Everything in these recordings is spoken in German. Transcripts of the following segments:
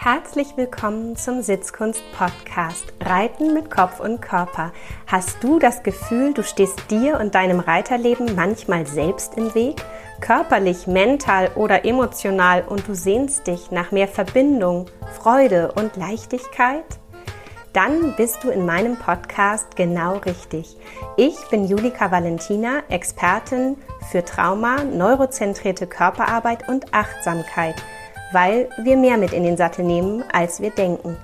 Herzlich willkommen zum Sitzkunst-Podcast Reiten mit Kopf und Körper. Hast du das Gefühl, du stehst dir und deinem Reiterleben manchmal selbst im Weg? Körperlich, mental oder emotional und du sehnst dich nach mehr Verbindung, Freude und Leichtigkeit? Dann bist du in meinem Podcast genau richtig. Ich bin Julika Valentina, Expertin für Trauma, neurozentrierte Körperarbeit und Achtsamkeit – weil wir mehr mit in den Sattel nehmen, als wir denken.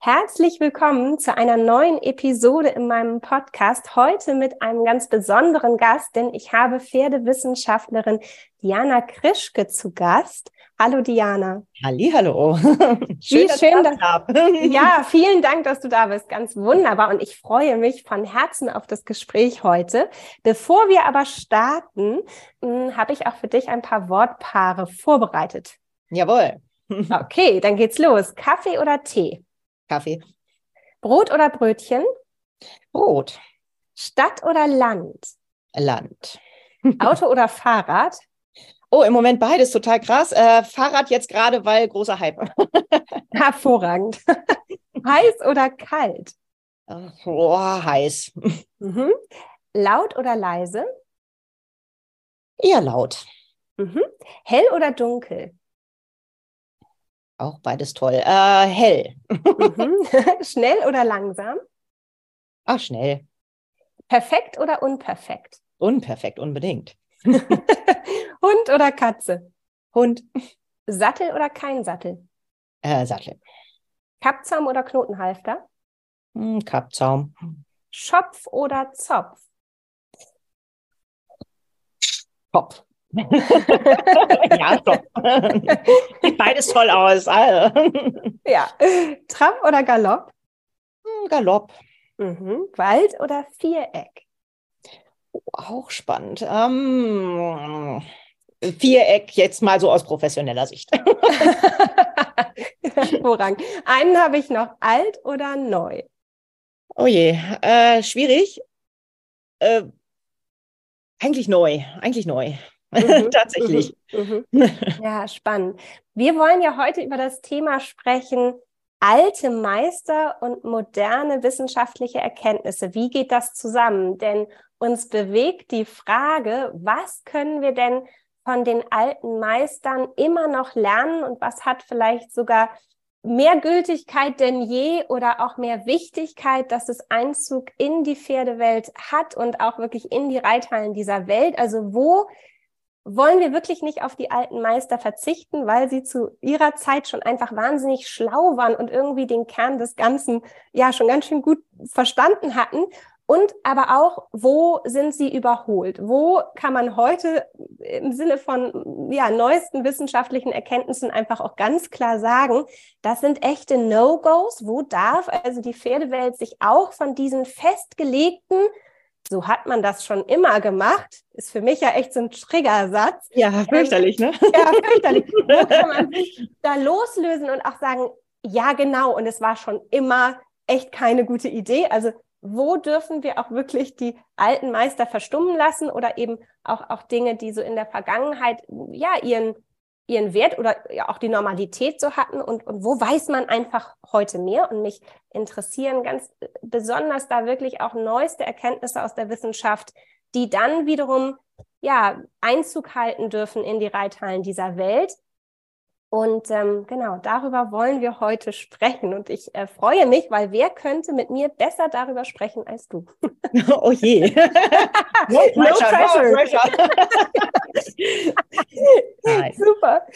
Herzlich willkommen zu einer neuen Episode in meinem Podcast. Heute mit einem ganz besonderen Gast, denn ich habe Pferdewissenschaftlerin Diana Krischke zu Gast. Hallo Diana. Halli, hallo. Schön, Wie schön, dass, ja, vielen Dank, dass du da bist. Ganz wunderbar und ich freue mich von Herzen auf das Gespräch heute. Bevor wir aber starten, hm, habe ich auch für dich ein paar Wortpaare vorbereitet. Jawohl. Okay, dann geht's los. Kaffee oder Tee? Kaffee. Brot oder Brötchen? Brot. Stadt oder Land? Land. Auto oder Fahrrad? Oh, im Moment beides total krass. Äh, Fahrrad jetzt gerade, weil großer Hype. Hervorragend. heiß oder kalt? Oh, heiß. Mhm. Laut oder leise? Eher laut. Mhm. Hell oder dunkel? Auch beides toll. Äh, hell. Mhm. schnell oder langsam? Ach, schnell. Perfekt oder unperfekt? Unperfekt, unbedingt. Hund oder Katze? Hund. Sattel oder kein Sattel? Äh, Sattel. Kappzaum oder Knotenhalfter? Hm, Kappzaum. Schopf oder Zopf? Kopf. ja, doch. Sieht beides toll aus. ja. Trab oder Galopp? Hm, Galopp. Mhm. Wald oder Viereck? Oh, auch spannend. Ähm, Viereck jetzt mal so aus professioneller Sicht. Hervorragend. Einen habe ich noch. Alt oder neu? Oh je, äh, schwierig. Äh, eigentlich neu, eigentlich neu. Mhm, Tatsächlich. Mhm, mhm. Ja, spannend. Wir wollen ja heute über das Thema sprechen, alte Meister und moderne wissenschaftliche Erkenntnisse. Wie geht das zusammen? Denn uns bewegt die Frage, was können wir denn von den alten Meistern immer noch lernen und was hat vielleicht sogar mehr Gültigkeit denn je oder auch mehr Wichtigkeit, dass es Einzug in die Pferdewelt hat und auch wirklich in die Reithallen dieser Welt. Also wo wollen wir wirklich nicht auf die alten Meister verzichten, weil sie zu ihrer Zeit schon einfach wahnsinnig schlau waren und irgendwie den Kern des Ganzen ja schon ganz schön gut verstanden hatten. Und aber auch, wo sind sie überholt? Wo kann man heute im Sinne von ja, neuesten wissenschaftlichen Erkenntnissen einfach auch ganz klar sagen, das sind echte No-Gos? Wo darf also die Pferdewelt sich auch von diesen festgelegten so hat man das schon immer gemacht, ist für mich ja echt so ein Triggersatz. Ja, fürchterlich, ne? Ja, fürchterlich. Wo kann man sich da loslösen und auch sagen, ja, genau, und es war schon immer echt keine gute Idee. Also wo dürfen wir auch wirklich die alten Meister verstummen lassen oder eben auch, auch Dinge, die so in der Vergangenheit ja ihren ihren Wert oder ja auch die Normalität so hatten. Und, und wo weiß man einfach heute mehr? Und mich interessieren ganz besonders da wirklich auch neueste Erkenntnisse aus der Wissenschaft, die dann wiederum ja Einzug halten dürfen in die Reithallen dieser Welt und ähm, genau, darüber wollen wir heute sprechen. Und ich äh, freue mich, weil wer könnte mit mir besser darüber sprechen als du? Oh je. no pressure. No pressure. Super.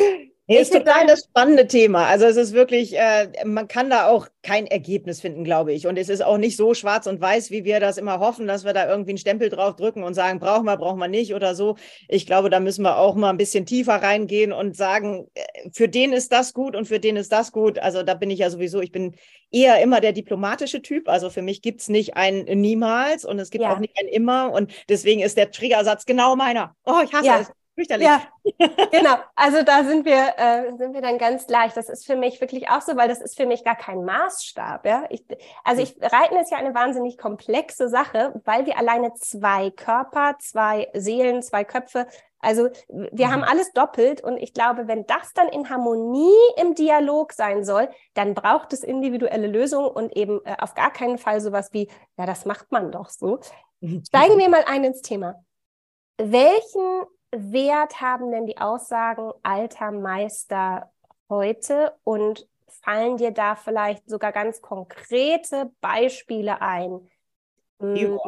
Nee, ist total das spannende Thema. Also es ist wirklich, äh, man kann da auch kein Ergebnis finden, glaube ich. Und es ist auch nicht so schwarz und weiß, wie wir das immer hoffen, dass wir da irgendwie einen Stempel drauf drücken und sagen, brauchen wir, brauchen wir nicht oder so. Ich glaube, da müssen wir auch mal ein bisschen tiefer reingehen und sagen, äh, für den ist das gut und für den ist das gut. Also da bin ich ja sowieso, ich bin eher immer der diplomatische Typ. Also für mich gibt es nicht ein Niemals und es gibt ja. auch nicht ein Immer. Und deswegen ist der Triggersatz genau meiner. Oh, ich hasse ja. es. Fürchterlich. Ja, genau. Also da sind wir, äh, sind wir dann ganz leicht. Das ist für mich wirklich auch so, weil das ist für mich gar kein Maßstab. Ja? Ich, also ich, Reiten ist ja eine wahnsinnig komplexe Sache, weil wir alleine zwei Körper, zwei Seelen, zwei Köpfe Also wir mhm. haben alles doppelt und ich glaube, wenn das dann in Harmonie im Dialog sein soll, dann braucht es individuelle Lösungen und eben äh, auf gar keinen Fall sowas wie, ja, das macht man doch so. Steigen wir mal ein ins Thema. Welchen Wert haben denn die Aussagen alter Meister heute und fallen dir da vielleicht sogar ganz konkrete Beispiele ein? Hm.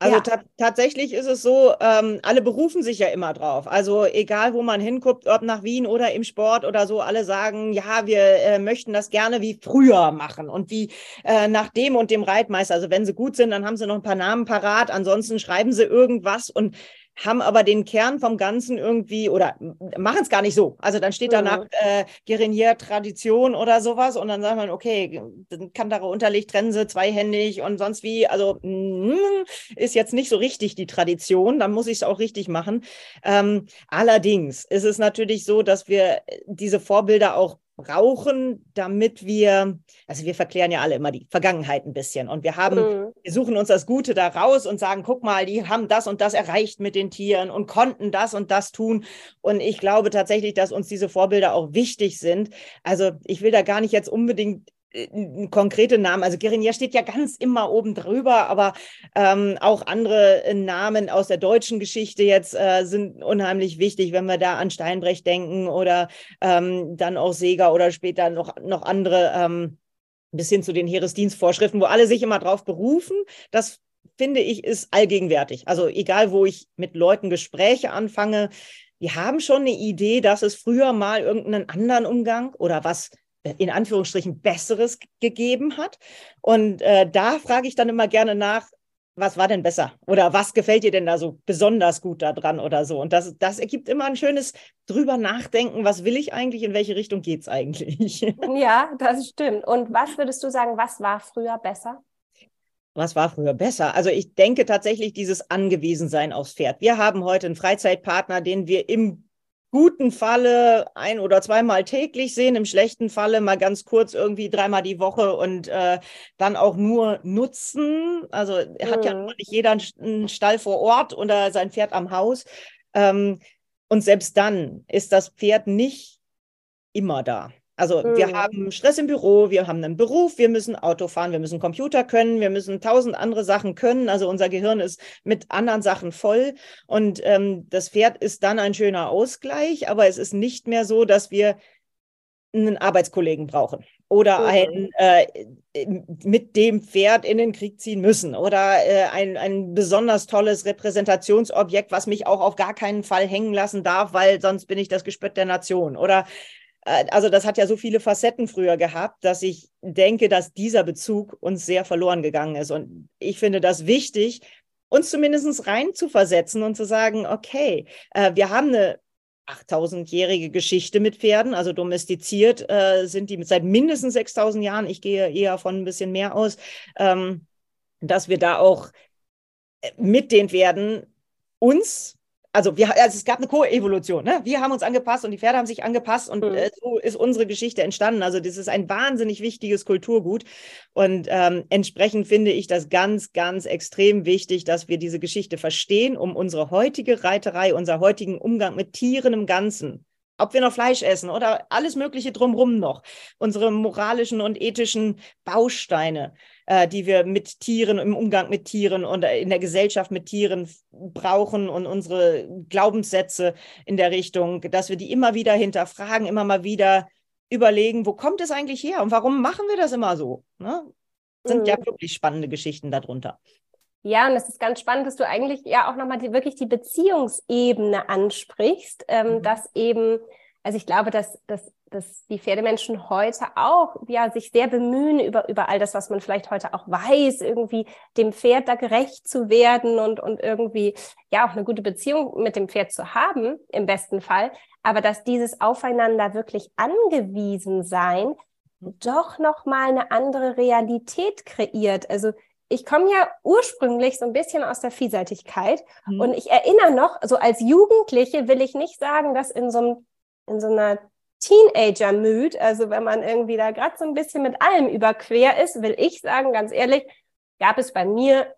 Also ja. tatsächlich ist es so, ähm, alle berufen sich ja immer drauf. Also egal, wo man hinguckt, ob nach Wien oder im Sport oder so, alle sagen, ja, wir äh, möchten das gerne wie früher machen und wie äh, nach dem und dem Reitmeister. Also wenn sie gut sind, dann haben sie noch ein paar Namen parat. Ansonsten schreiben sie irgendwas und haben aber den Kern vom Ganzen irgendwie oder machen es gar nicht so. Also dann steht danach mhm. äh, Gerenier Tradition oder sowas und dann sagt man, okay, Kantare Unterlicht trennen sie zweihändig und sonst wie. Also mh, ist jetzt nicht so richtig die Tradition, dann muss ich es auch richtig machen. Ähm, allerdings ist es natürlich so, dass wir diese Vorbilder auch brauchen, damit wir, also wir verklären ja alle immer die Vergangenheit ein bisschen und wir haben, mhm. wir suchen uns das Gute da raus und sagen, guck mal, die haben das und das erreicht mit den Tieren und konnten das und das tun. Und ich glaube tatsächlich, dass uns diese Vorbilder auch wichtig sind. Also ich will da gar nicht jetzt unbedingt konkrete Namen. Also Gerinier steht ja ganz immer oben drüber, aber ähm, auch andere Namen aus der deutschen Geschichte jetzt äh, sind unheimlich wichtig, wenn wir da an Steinbrecht denken oder ähm, dann auch Seger oder später noch, noch andere ähm, bis hin zu den Heeresdienstvorschriften, wo alle sich immer drauf berufen. Das finde ich ist allgegenwärtig. Also egal, wo ich mit Leuten Gespräche anfange, die haben schon eine Idee, dass es früher mal irgendeinen anderen Umgang oder was in Anführungsstrichen Besseres gegeben hat. Und äh, da frage ich dann immer gerne nach, was war denn besser? Oder was gefällt dir denn da so besonders gut daran oder so? Und das, das ergibt immer ein schönes drüber nachdenken, was will ich eigentlich, in welche Richtung geht es eigentlich? Ja, das stimmt. Und was würdest du sagen, was war früher besser? Was war früher besser? Also ich denke tatsächlich dieses Angewiesensein aufs Pferd. Wir haben heute einen Freizeitpartner, den wir im guten Falle ein oder zweimal täglich sehen, im schlechten Falle mal ganz kurz irgendwie dreimal die Woche und äh, dann auch nur nutzen. Also mhm. hat ja mhm. nicht jeder einen Stall vor Ort oder sein Pferd am Haus. Ähm, und selbst dann ist das Pferd nicht immer da. Also mhm. wir haben Stress im Büro, wir haben einen Beruf, wir müssen Auto fahren, wir müssen Computer können, wir müssen tausend andere Sachen können. Also unser Gehirn ist mit anderen Sachen voll und ähm, das Pferd ist dann ein schöner Ausgleich, aber es ist nicht mehr so, dass wir einen Arbeitskollegen brauchen oder mhm. ein, äh, mit dem Pferd in den Krieg ziehen müssen oder äh, ein, ein besonders tolles Repräsentationsobjekt, was mich auch auf gar keinen Fall hängen lassen darf, weil sonst bin ich das Gespött der Nation oder äh, also das hat ja so viele Facetten früher gehabt, dass ich denke, dass dieser Bezug uns sehr verloren gegangen ist. Und ich finde das wichtig, uns zumindest rein zu versetzen und zu sagen, okay, äh, wir haben eine 8000-jährige Geschichte mit Pferden, also domestiziert äh, sind die seit mindestens 6000 Jahren. Ich gehe eher von ein bisschen mehr aus, ähm, dass wir da auch mit den Pferden uns also, wir, also es gab eine Koevolution. Ne? Wir haben uns angepasst und die Pferde haben sich angepasst und mhm. äh, so ist unsere Geschichte entstanden. Also das ist ein wahnsinnig wichtiges Kulturgut und ähm, entsprechend finde ich das ganz, ganz extrem wichtig, dass wir diese Geschichte verstehen, um unsere heutige Reiterei, unser heutigen Umgang mit Tieren im Ganzen ob wir noch Fleisch essen oder alles Mögliche drumherum noch. Unsere moralischen und ethischen Bausteine, äh, die wir mit Tieren, im Umgang mit Tieren und in der Gesellschaft mit Tieren brauchen und unsere Glaubenssätze in der Richtung, dass wir die immer wieder hinterfragen, immer mal wieder überlegen, wo kommt es eigentlich her und warum machen wir das immer so? Ne? Sind mhm. ja wirklich spannende Geschichten darunter. Ja, und es ist ganz spannend, dass du eigentlich ja auch nochmal die, wirklich die Beziehungsebene ansprichst, ähm, mhm. dass eben, also ich glaube, dass, dass, dass die Pferdemenschen heute auch ja sich sehr bemühen über, über all das, was man vielleicht heute auch weiß, irgendwie dem Pferd da gerecht zu werden und, und irgendwie ja auch eine gute Beziehung mit dem Pferd zu haben, im besten Fall. Aber dass dieses Aufeinander wirklich angewiesen sein mhm. doch nochmal eine andere Realität kreiert. Also ich komme ja ursprünglich so ein bisschen aus der Vielseitigkeit mhm. und ich erinnere noch, so als Jugendliche will ich nicht sagen, dass in so, einem, in so einer Teenager-Mood, also wenn man irgendwie da gerade so ein bisschen mit allem überquer ist, will ich sagen, ganz ehrlich, gab es bei mir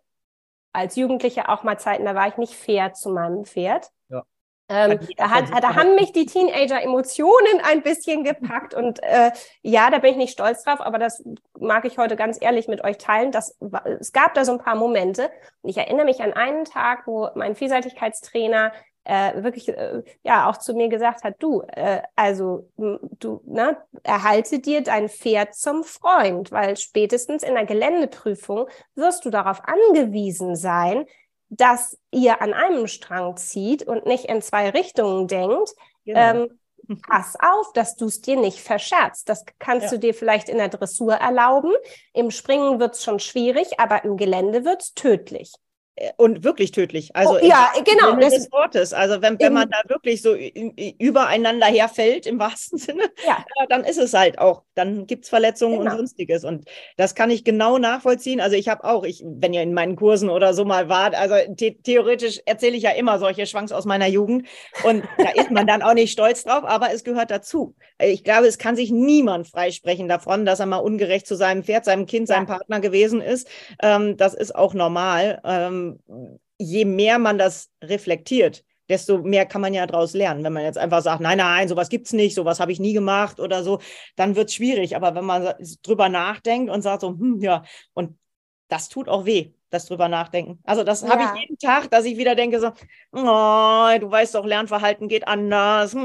als Jugendliche auch mal Zeiten, da war ich nicht fair zu meinem Pferd. Ja. Ähm, da, hat, da haben mich die Teenager-Emotionen ein bisschen gepackt und äh, ja, da bin ich nicht stolz drauf, aber das mag ich heute ganz ehrlich mit euch teilen. Das, es gab da so ein paar Momente und ich erinnere mich an einen Tag, wo mein Vielseitigkeitstrainer äh, wirklich äh, ja auch zu mir gesagt hat, du, äh, also du, ne, erhalte dir dein Pferd zum Freund, weil spätestens in der Geländeprüfung wirst du darauf angewiesen sein, dass ihr an einem Strang zieht und nicht in zwei Richtungen denkt. Genau. Ähm, pass auf, dass du es dir nicht verscherzt. Das kannst ja. du dir vielleicht in der Dressur erlauben. Im Springen wird es schon schwierig, aber im Gelände wird es tödlich. Äh, und wirklich tödlich. Also oh, ja, genau. Das des Wortes. Also wenn, wenn man da wirklich so übereinander herfällt im wahrsten Sinne, ja. dann ist es halt auch, dann gibt es Verletzungen genau. und sonstiges. Und das kann ich genau nachvollziehen. Also ich habe auch, ich, wenn ihr in meinen Kursen oder so mal wart, also the theoretisch erzähle ich ja immer solche Schwanks aus meiner Jugend. Und da ist man dann auch nicht stolz drauf, aber es gehört dazu. Ich glaube, es kann sich niemand freisprechen davon, dass er mal ungerecht zu seinem Pferd, seinem Kind, seinem ja. Partner gewesen ist. Ähm, das ist auch normal. Ähm, je mehr man das reflektiert, desto mehr kann man ja daraus lernen. Wenn man jetzt einfach sagt, nein, nein, sowas gibt es nicht, sowas habe ich nie gemacht oder so, dann wird es schwierig. Aber wenn man drüber nachdenkt und sagt so, hm, ja, und das tut auch weh, das drüber nachdenken. Also das ja. habe ich jeden Tag, dass ich wieder denke so, oh, du weißt doch, Lernverhalten geht anders.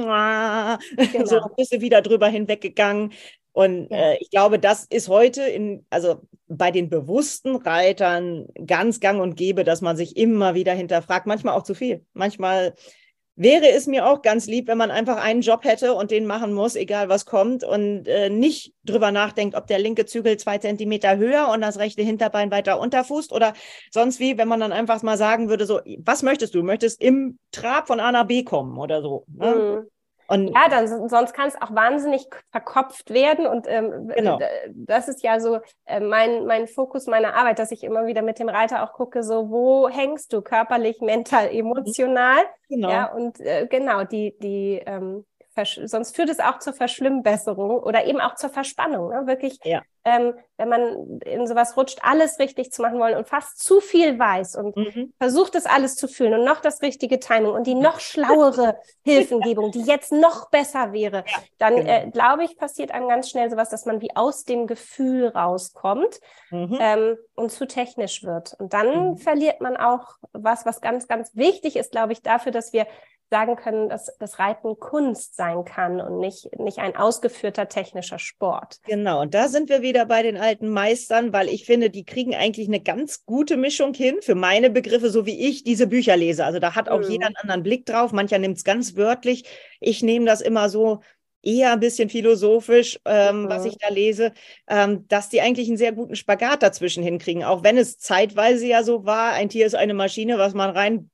Genau. So bist du wieder drüber hinweggegangen. Und ja. äh, ich glaube, das ist heute in, also bei den bewussten Reitern ganz gang und gäbe, dass man sich immer wieder hinterfragt, manchmal auch zu viel. Manchmal wäre es mir auch ganz lieb, wenn man einfach einen Job hätte und den machen muss, egal was kommt, und äh, nicht drüber nachdenkt, ob der linke Zügel zwei Zentimeter höher und das rechte Hinterbein weiter unterfußt oder sonst wie, wenn man dann einfach mal sagen würde, so, was möchtest du? Möchtest im Trab von A nach B kommen oder so. Ne? Mhm. Und ja, dann sonst kann es auch wahnsinnig verkopft werden. Und ähm, genau. das ist ja so äh, mein, mein Fokus meiner Arbeit, dass ich immer wieder mit dem Reiter auch gucke, so wo hängst du körperlich, mental, emotional. Genau. Ja, und äh, genau, die, die ähm, sonst führt es auch zur Verschlimmbesserung oder eben auch zur Verspannung. Ne? Wirklich, ja. ähm, wenn man in sowas rutscht, alles richtig zu machen wollen und fast zu viel weiß und mhm. versucht es alles zu fühlen und noch das richtige Timing und die noch schlauere Hilfengebung, die jetzt noch besser wäre, ja, dann genau. äh, glaube ich, passiert einem ganz schnell sowas, dass man wie aus dem Gefühl rauskommt mhm. ähm, und zu technisch wird. Und dann mhm. verliert man auch was, was ganz, ganz wichtig ist, glaube ich, dafür, dass wir sagen können, dass das Reiten Kunst sein kann und nicht, nicht ein ausgeführter technischer Sport. Genau, und da sind wir wieder bei den alten Meistern, weil ich finde, die kriegen eigentlich eine ganz gute Mischung hin für meine Begriffe, so wie ich diese Bücher lese. Also da hat auch mhm. jeder einen anderen Blick drauf. Mancher nimmt es ganz wörtlich. Ich nehme das immer so eher ein bisschen philosophisch, ähm, mhm. was ich da lese, ähm, dass die eigentlich einen sehr guten Spagat dazwischen hinkriegen, auch wenn es zeitweise ja so war, ein Tier ist eine Maschine, was man rein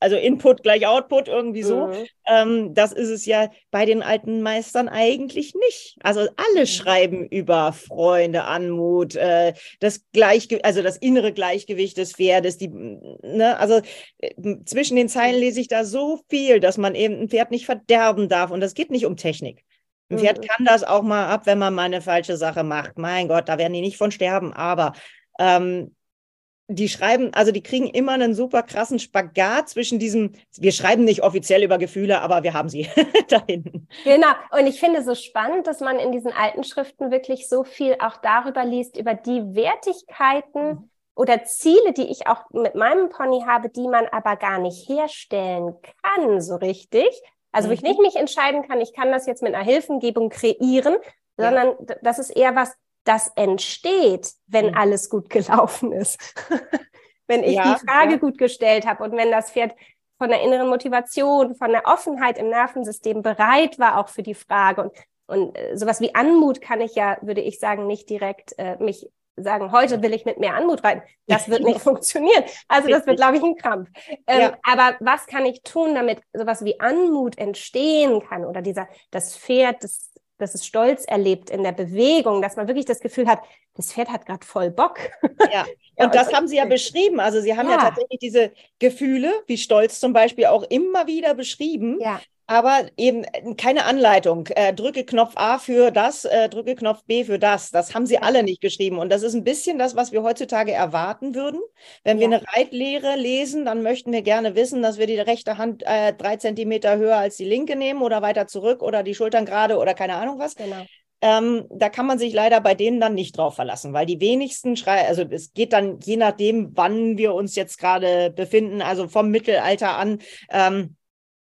also Input gleich Output irgendwie so. Mhm. Ähm, das ist es ja bei den alten Meistern eigentlich nicht. Also alle mhm. schreiben über Freunde, Anmut, äh, das Gleichgewicht, also das innere Gleichgewicht des Pferdes. Die, ne, also äh, zwischen den Zeilen mhm. lese ich da so viel, dass man eben ein Pferd nicht verderben darf. Und das geht nicht um Technik. Ein Pferd mhm. kann das auch mal ab, wenn man mal eine falsche Sache macht. Mein Gott, da werden die nicht von sterben. Aber ähm, die schreiben, also die kriegen immer einen super krassen Spagat zwischen diesem, wir schreiben nicht offiziell über Gefühle, aber wir haben sie da hinten. Genau. Und ich finde so spannend, dass man in diesen alten Schriften wirklich so viel auch darüber liest, über die Wertigkeiten mhm. oder Ziele, die ich auch mit meinem Pony habe, die man aber gar nicht herstellen kann, so richtig. Also, wo ich mhm. nicht mich entscheiden kann, ich kann das jetzt mit einer Hilfengebung kreieren, sondern ja. das ist eher was, das entsteht, wenn mhm. alles gut gelaufen ist. wenn ich ja, die Frage ja. gut gestellt habe und wenn das Pferd von der inneren Motivation, von der Offenheit im Nervensystem bereit war auch für die Frage und und äh, sowas wie Anmut kann ich ja, würde ich sagen, nicht direkt äh, mich sagen, heute will ich mit mehr Anmut reiten. Das wird nicht funktionieren. Also das wird, glaube ich, ein Krampf. Ähm, ja. Aber was kann ich tun, damit sowas wie Anmut entstehen kann oder dieser, das Pferd, das dass es Stolz erlebt in der Bewegung, dass man wirklich das Gefühl hat, das Pferd hat gerade voll Bock. Ja, und das haben Sie ja beschrieben. Also Sie haben ja, ja tatsächlich diese Gefühle, wie Stolz zum Beispiel, auch immer wieder beschrieben. Ja. Aber eben keine Anleitung. Äh, drücke Knopf A für das, äh, drücke Knopf B für das. Das haben sie alle nicht geschrieben. Und das ist ein bisschen das, was wir heutzutage erwarten würden. Wenn ja. wir eine Reitlehre lesen, dann möchten wir gerne wissen, dass wir die rechte Hand äh, drei Zentimeter höher als die linke nehmen oder weiter zurück oder die Schultern gerade oder keine Ahnung was. Genau. Ähm, da kann man sich leider bei denen dann nicht drauf verlassen, weil die wenigsten schreien, also es geht dann je nachdem, wann wir uns jetzt gerade befinden, also vom Mittelalter an. Ähm,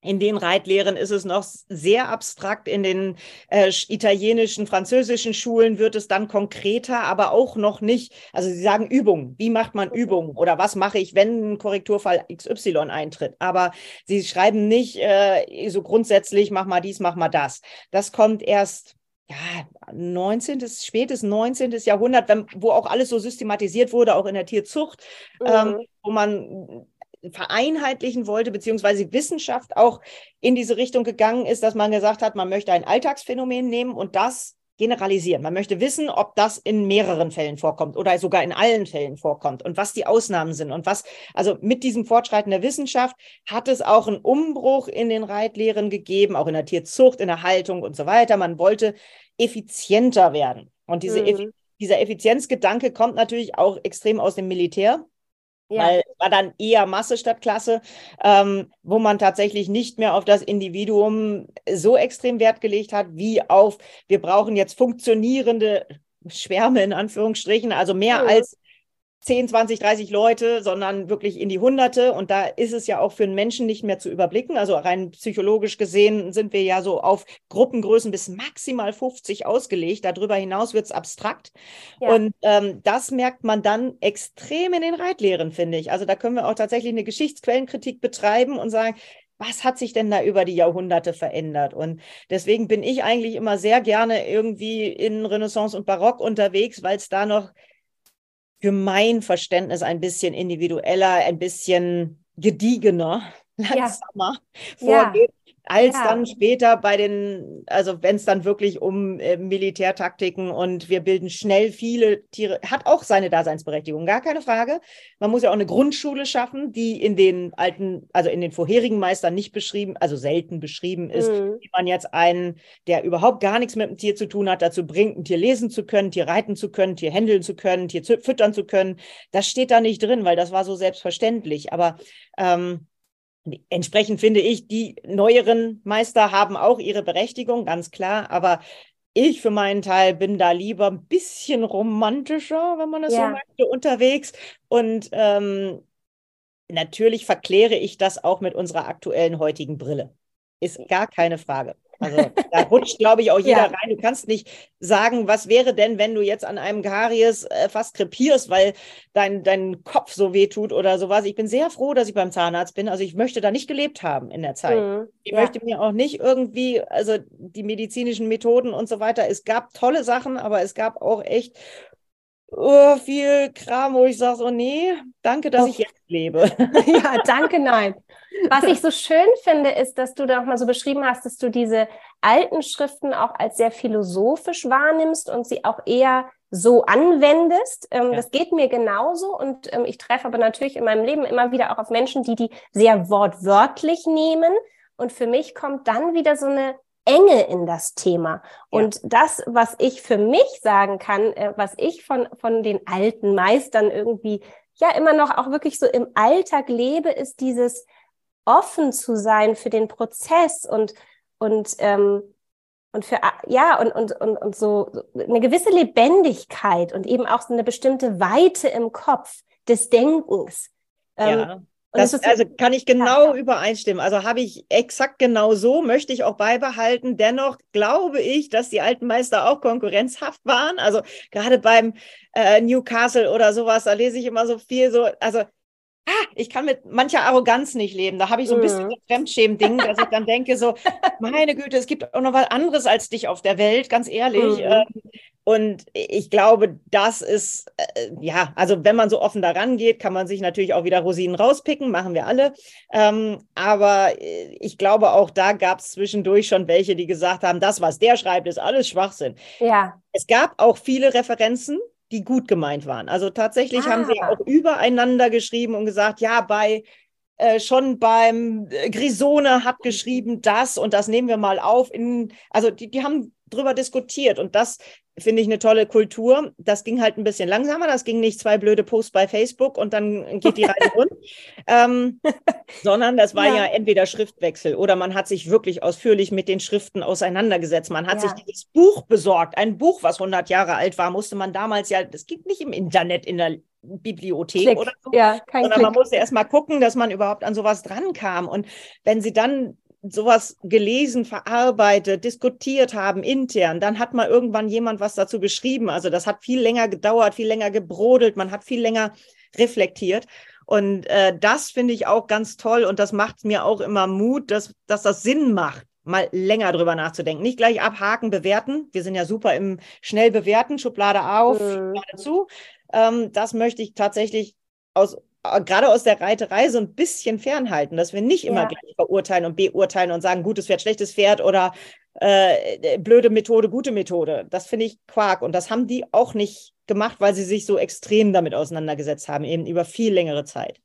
in den Reitlehren ist es noch sehr abstrakt. In den äh, italienischen, französischen Schulen wird es dann konkreter, aber auch noch nicht. Also sie sagen Übung. Wie macht man Übung? Oder was mache ich, wenn ein Korrekturfall XY eintritt? Aber sie schreiben nicht äh, so grundsätzlich, mach mal dies, mach mal das. Das kommt erst ja, 19., spätes 19. Jahrhundert, wenn, wo auch alles so systematisiert wurde, auch in der Tierzucht, ähm, mhm. ähm, wo man vereinheitlichen wollte, beziehungsweise Wissenschaft auch in diese Richtung gegangen ist, dass man gesagt hat, man möchte ein Alltagsphänomen nehmen und das generalisieren. Man möchte wissen, ob das in mehreren Fällen vorkommt oder sogar in allen Fällen vorkommt und was die Ausnahmen sind und was, also mit diesem Fortschreiten der Wissenschaft hat es auch einen Umbruch in den Reitlehren gegeben, auch in der Tierzucht, in der Haltung und so weiter. Man wollte effizienter werden. Und diese, mhm. dieser Effizienzgedanke kommt natürlich auch extrem aus dem Militär. Ja. Weil es war dann eher Masse statt Klasse, ähm, wo man tatsächlich nicht mehr auf das Individuum so extrem Wert gelegt hat, wie auf, wir brauchen jetzt funktionierende Schwärme in Anführungsstrichen, also mehr mhm. als 10, 20, 30 Leute, sondern wirklich in die Hunderte. Und da ist es ja auch für einen Menschen nicht mehr zu überblicken. Also rein psychologisch gesehen sind wir ja so auf Gruppengrößen bis maximal 50 ausgelegt. Darüber hinaus wird es abstrakt. Ja. Und ähm, das merkt man dann extrem in den Reitlehren, finde ich. Also da können wir auch tatsächlich eine Geschichtsquellenkritik betreiben und sagen, was hat sich denn da über die Jahrhunderte verändert? Und deswegen bin ich eigentlich immer sehr gerne irgendwie in Renaissance und Barock unterwegs, weil es da noch für mein Verständnis ein bisschen individueller, ein bisschen gediegener, langsamer ja. vorgeht, als ja. dann später bei den, also wenn es dann wirklich um äh, Militärtaktiken und wir bilden schnell viele Tiere, hat auch seine Daseinsberechtigung, gar keine Frage. Man muss ja auch eine Grundschule schaffen, die in den alten, also in den vorherigen Meistern nicht beschrieben, also selten beschrieben ist, mhm. wie man jetzt einen, der überhaupt gar nichts mit dem Tier zu tun hat, dazu bringt, ein Tier lesen zu können, Tier reiten zu können, Tier händeln zu können, Tier füttern zu können. Das steht da nicht drin, weil das war so selbstverständlich. Aber ähm, Entsprechend finde ich, die neueren Meister haben auch ihre Berechtigung, ganz klar. Aber ich für meinen Teil bin da lieber ein bisschen romantischer, wenn man das ja. so möchte, unterwegs. Und ähm, natürlich verkläre ich das auch mit unserer aktuellen heutigen Brille. Ist gar keine Frage. Also da rutscht, glaube ich, auch jeder ja. rein. Du kannst nicht sagen, was wäre denn, wenn du jetzt an einem Karies äh, fast krepierst, weil dein, dein Kopf so weh tut oder sowas. Ich bin sehr froh, dass ich beim Zahnarzt bin. Also ich möchte da nicht gelebt haben in der Zeit. Mhm. Ich ja. möchte mir auch nicht irgendwie, also die medizinischen Methoden und so weiter. Es gab tolle Sachen, aber es gab auch echt oh, viel Kram, wo ich sage so, nee, danke, dass oh. ich jetzt lebe. ja, danke, nein. Was ich so schön finde, ist, dass du da auch mal so beschrieben hast, dass du diese alten Schriften auch als sehr philosophisch wahrnimmst und sie auch eher so anwendest. Ähm, ja. Das geht mir genauso und ähm, ich treffe aber natürlich in meinem Leben immer wieder auch auf Menschen, die die sehr wortwörtlich nehmen. Und für mich kommt dann wieder so eine Enge in das Thema. Und ja. das, was ich für mich sagen kann, äh, was ich von, von den alten Meistern irgendwie ja immer noch auch wirklich so im Alltag lebe, ist dieses offen zu sein für den Prozess und, und, ähm, und für, ja, und, und, und, und so eine gewisse Lebendigkeit und eben auch so eine bestimmte Weite im Kopf des Denkens. Ähm, ja. Das, also kann ich genau ja. übereinstimmen. Also habe ich exakt genau so, möchte ich auch beibehalten. Dennoch glaube ich, dass die alten Meister auch konkurrenzhaft waren. Also gerade beim äh, Newcastle oder sowas, da lese ich immer so viel so, also ah, ich kann mit mancher Arroganz nicht leben. Da habe ich so ein bisschen mhm. so Fremdschämen-Ding, dass ich dann denke, so, meine Güte, es gibt auch noch was anderes als dich auf der Welt, ganz ehrlich. Mhm. Ähm, und ich glaube, das ist, äh, ja, also wenn man so offen daran geht, kann man sich natürlich auch wieder Rosinen rauspicken, machen wir alle. Ähm, aber äh, ich glaube, auch da gab es zwischendurch schon welche, die gesagt haben, das, was der schreibt, ist alles Schwachsinn. Ja. Es gab auch viele Referenzen die gut gemeint waren. Also tatsächlich ah. haben sie auch übereinander geschrieben und gesagt, ja, bei äh, schon beim äh, Grisone hat geschrieben das und das nehmen wir mal auf. In, also die, die haben drüber diskutiert und das finde ich eine tolle Kultur. Das ging halt ein bisschen langsamer. Das ging nicht zwei blöde Posts bei Facebook und dann geht die Reise rund, ähm, sondern das war ja. ja. entweder Schriftwechsel oder man hat sich wirklich ausführlich mit den Schriften auseinandergesetzt. Man hat ja. sich dieses Buch besorgt. Ein Buch, was 100 Jahre alt war, musste man damals ja, das ging nicht im Internet in der Bibliothek Klick. oder so, ja, sondern Klick. man musste erst mal gucken, dass man überhaupt an sowas drankam. Und wenn sie dann sowas gelesen, verarbeitet, diskutiert haben intern, dann hat mal irgendwann jemand was dazu geschrieben. Also das hat viel länger gedauert, viel länger gebrodelt, man hat viel länger reflektiert. Und äh, das finde ich auch ganz toll und das macht mir auch immer Mut, dass, dass das Sinn macht, mal länger drüber nachzudenken. Nicht gleich abhaken, bewerten. Wir sind ja super im schnell bewerten, Schublade auf, mhm. Schublade zu. Ähm, das möchte ich tatsächlich aus gerade aus der Reiterei so ein bisschen fernhalten, dass wir nicht immer ja. gleich verurteilen und beurteilen und sagen, gutes Pferd, schlechtes Pferd oder äh, blöde Methode, gute Methode. Das finde ich Quark. Und das haben die auch nicht gemacht, weil sie sich so extrem damit auseinandergesetzt haben, eben über viel längere Zeit.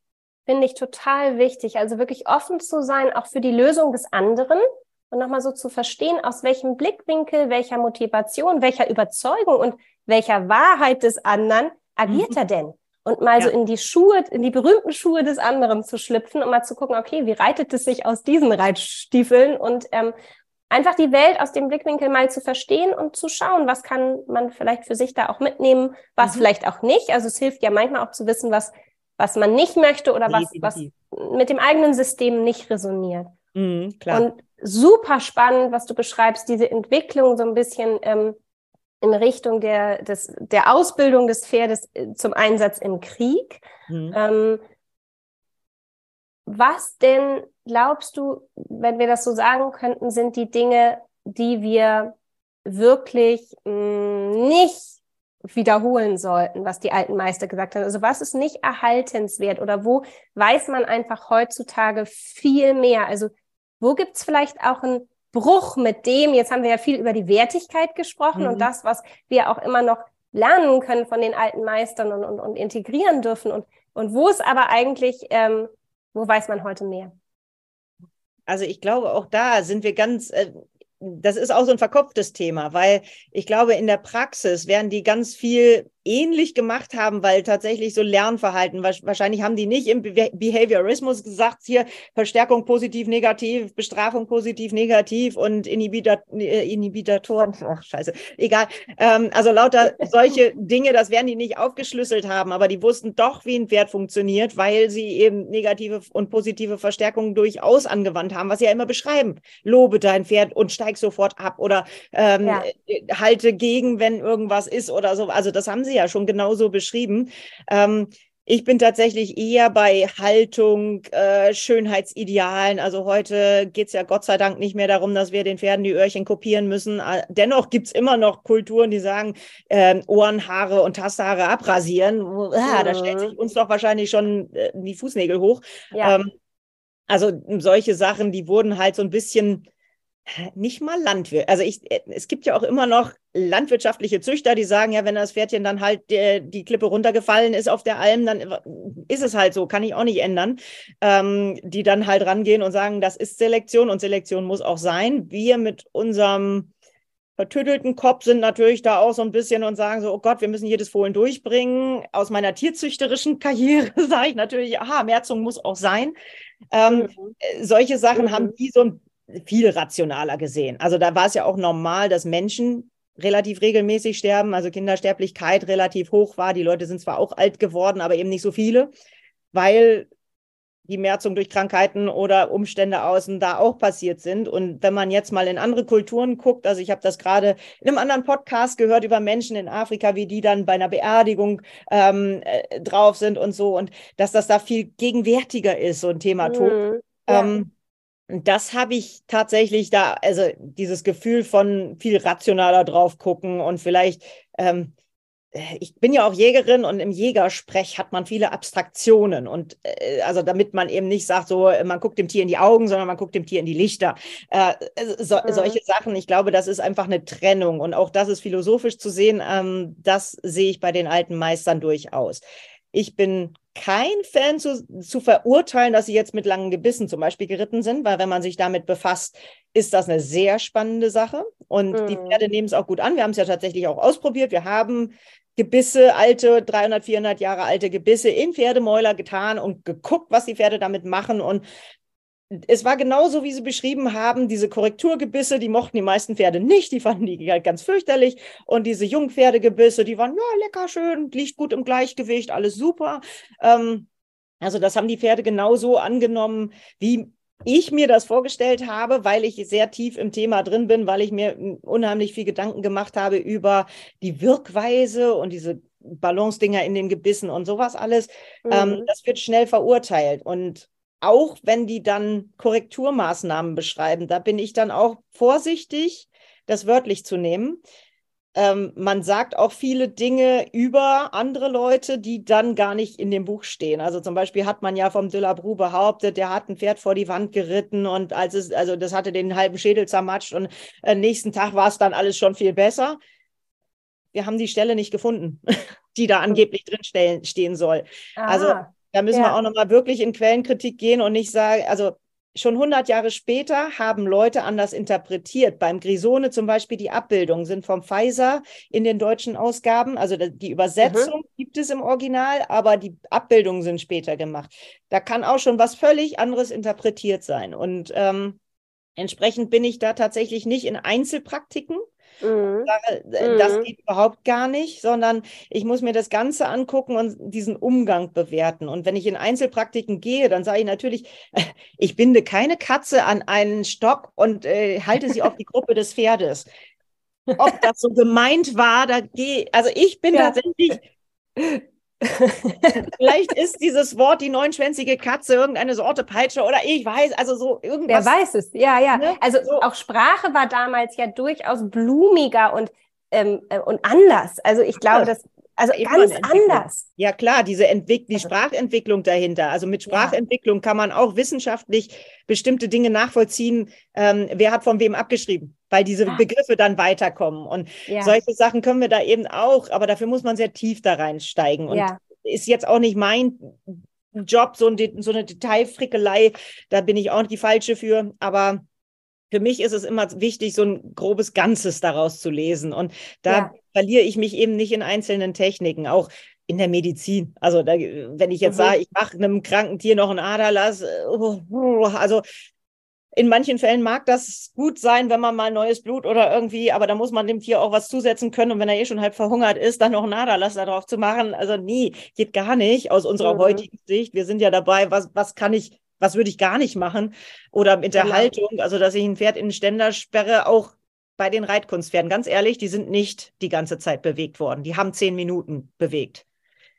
Finde ich total wichtig. Also wirklich offen zu sein, auch für die Lösung des anderen und nochmal so zu verstehen, aus welchem Blickwinkel, welcher Motivation, welcher Überzeugung und welcher Wahrheit des anderen agiert mhm. er denn? Und mal ja. so in die Schuhe, in die berühmten Schuhe des anderen zu schlüpfen und mal zu gucken, okay, wie reitet es sich aus diesen Reitstiefeln und ähm, einfach die Welt aus dem Blickwinkel mal zu verstehen und zu schauen, was kann man vielleicht für sich da auch mitnehmen, was mhm. vielleicht auch nicht. Also es hilft ja manchmal auch zu wissen, was, was man nicht möchte oder was, was mit dem eigenen System nicht resoniert. Mhm, und super spannend, was du beschreibst, diese Entwicklung so ein bisschen ähm, in Richtung der, des, der Ausbildung des Pferdes äh, zum Einsatz im Krieg. Mhm. Ähm, was denn glaubst du, wenn wir das so sagen könnten, sind die Dinge, die wir wirklich mh, mm, nicht wiederholen sollten, was die alten Meister gesagt haben? Also was ist nicht erhaltenswert oder wo weiß man einfach heutzutage viel mehr? Also wo gibt es vielleicht auch ein Bruch mit dem, jetzt haben wir ja viel über die Wertigkeit gesprochen mhm. und das, was wir auch immer noch lernen können von den alten Meistern und, und, und integrieren dürfen. Und, und wo ist aber eigentlich, ähm, wo weiß man heute mehr? Also ich glaube, auch da sind wir ganz, äh, das ist auch so ein verkopftes Thema, weil ich glaube, in der Praxis werden die ganz viel ähnlich gemacht haben, weil tatsächlich so Lernverhalten, wahrscheinlich haben die nicht im Behaviorismus gesagt, hier Verstärkung positiv, negativ, Bestrafung positiv, negativ und Inhibitor, äh, Inhibitoren, ach scheiße, egal. Ähm, also lauter solche Dinge, das werden die nicht aufgeschlüsselt haben, aber die wussten doch, wie ein Pferd funktioniert, weil sie eben negative und positive Verstärkungen durchaus angewandt haben, was sie ja immer beschreiben. Lobe dein Pferd und steig sofort ab oder ähm, ja. Äh, halte gegen, wenn irgendwas ist oder so. Also das haben sie Sie ja schon genauso beschrieben. Ähm, ich bin tatsächlich eher bei Haltung, äh, Schönheitsidealen. Also heute geht es ja Gott sei Dank nicht mehr darum, dass wir den Pferden die Öhrchen kopieren müssen. Äh, dennoch gibt es immer noch Kulturen, die sagen, äh, Ohrenhaare und Tastehaare abrasieren. Ah, Da stellt sich uns doch wahrscheinlich schon äh, die Fußnägel hoch. Ja. Ähm, also solche Sachen, die wurden halt so ein bisschen nicht mal Landwirt. Also ich, äh, es gibt ja auch immer noch landwirtschaftliche Züchter, die sagen, ja, wenn das Pferdchen dann halt die, die Klippe runtergefallen ist auf der Alm, dann ist es halt so, kann ich auch nicht ändern. Ähm, die dann halt rangehen und sagen, das ist Selektion und Selektion muss auch sein. Wir mit unserem vertüttelten Kopf sind natürlich da auch so ein bisschen und sagen so, oh Gott, wir müssen jedes Fohlen durchbringen. Aus meiner tierzüchterischen Karriere sage ich natürlich, aha, Merzung muss auch sein. Ähm, mhm. Solche Sachen mhm. haben die so ein viel rationaler gesehen. Also da war es ja auch normal, dass Menschen relativ regelmäßig sterben, also Kindersterblichkeit relativ hoch war. Die Leute sind zwar auch alt geworden, aber eben nicht so viele, weil die Merzung durch Krankheiten oder Umstände außen da auch passiert sind. Und wenn man jetzt mal in andere Kulturen guckt, also ich habe das gerade in einem anderen Podcast gehört über Menschen in Afrika, wie die dann bei einer Beerdigung ähm, äh, drauf sind und so, und dass das da viel gegenwärtiger ist, so ein Thema Tod. Mhm, ja. ähm, das habe ich tatsächlich da, also dieses Gefühl von viel rationaler drauf gucken und vielleicht, ähm, ich bin ja auch Jägerin und im Jägersprech hat man viele Abstraktionen und äh, also damit man eben nicht sagt, so man guckt dem Tier in die Augen, sondern man guckt dem Tier in die Lichter. Äh, so, mhm. Solche Sachen, ich glaube, das ist einfach eine Trennung und auch das ist philosophisch zu sehen, ähm, das sehe ich bei den alten Meistern durchaus. Ich bin kein Fan zu, zu verurteilen, dass sie jetzt mit langen Gebissen zum Beispiel geritten sind, weil wenn man sich damit befasst, ist das eine sehr spannende Sache. Und mhm. die Pferde nehmen es auch gut an. Wir haben es ja tatsächlich auch ausprobiert. Wir haben Gebisse, alte, 300, 400 Jahre alte Gebisse in Pferdemäuler getan und geguckt, was die Pferde damit machen. Und es war genauso, wie Sie beschrieben haben, diese Korrekturgebisse, die mochten die meisten Pferde nicht, die fanden die halt ganz fürchterlich. Und diese Jungpferdegebisse, die waren, ja, lecker, schön, liegt gut im Gleichgewicht, alles super. Ähm, also das haben die Pferde genauso angenommen, wie ich mir das vorgestellt habe, weil ich sehr tief im Thema drin bin, weil ich mir unheimlich viel Gedanken gemacht habe über die Wirkweise und diese Balance-Dinger in den Gebissen und sowas alles. Ähm, mhm. Ähm, das wird schnell verurteilt. Und auch wenn die dann Korrekturmaßnahmen beschreiben, da bin ich dann auch vorsichtig, das wörtlich zu nehmen. Ähm, man sagt auch viele Dinge über andere Leute, die dann gar nicht in dem Buch stehen. Also zum Beispiel hat man ja vom de la Bru behauptet, der hat ein Pferd vor die Wand geritten und als es, also das hatte den halben Schädel zermatscht und äh, nächsten Tag war es dann alles schon viel besser. Wir haben die Stelle nicht gefunden, die da angeblich drin stehen soll. Also Aha. Also da müssen ja. wir auch nochmal wirklich in Quellenkritik gehen und nicht sagen, also schon 100 Jahre später haben Leute anders interpretiert. Beim Grisone zum Beispiel die Abbildungen sind vom Pfizer in den deutschen Ausgaben. Also die Übersetzung mhm. gibt es im Original, aber die Abbildungen sind später gemacht. Da kann auch schon was völlig anderes interpretiert sein. Und ähm, entsprechend bin ich da tatsächlich nicht in Einzelpraktiken, Mhm. Das mhm. geht überhaupt gar nicht, sondern ich muss mir das Ganze angucken und diesen Umgang bewerten. Und wenn ich in Einzelpraktiken gehe, dann sage ich natürlich, ich binde keine Katze an einen Stock und äh, halte sie auf die Gruppe des Pferdes. Ob das so gemeint war, da gehe, also ich bin ja. tatsächlich Vielleicht ist dieses Wort die neunschwänzige Katze irgendeine Sorte Peitsche oder ich weiß, also so irgendwas. Wer weiß es, ja, ja. Ne? Also so. auch Sprache war damals ja durchaus blumiger und, ähm, äh, und anders. Also ich glaube, das also ganz anders. Ja klar, diese Entwick die also Sprachentwicklung dahinter. Also mit Sprachentwicklung kann man auch wissenschaftlich bestimmte Dinge nachvollziehen. Ähm, wer hat von wem abgeschrieben? Weil diese ja. Begriffe dann weiterkommen. Und ja. solche Sachen können wir da eben auch, aber dafür muss man sehr tief da reinsteigen. Und ist jetzt auch nicht mein Job, so, ein, so eine Detailfrickelei. Da bin ich auch nicht die Falsche für. Aber für mich ist es immer wichtig, so ein grobes Ganzes daraus zu lesen. Und da ja. verliere ich mich eben nicht in einzelnen Techniken, auch in der Medizin. Also da, wenn ich jetzt mhm. sage, ich mache einem kranken Tier noch einen Aderlass, äh, also in manchen Fällen mag das gut sein, wenn man mal neues Blut oder irgendwie, aber da muss man dem Tier auch was zusetzen können. Und wenn er eh schon halb verhungert ist, dann noch einen Aderlass da drauf zu machen, also nie, geht gar nicht aus unserer mhm. heutigen Sicht. Wir sind ja dabei, was, was kann ich was würde ich gar nicht machen? Oder mit der genau. Haltung, also dass ich ein Pferd in den Ständer sperre, auch bei den Reitkunstpferden. Ganz ehrlich, die sind nicht die ganze Zeit bewegt worden. Die haben zehn Minuten bewegt.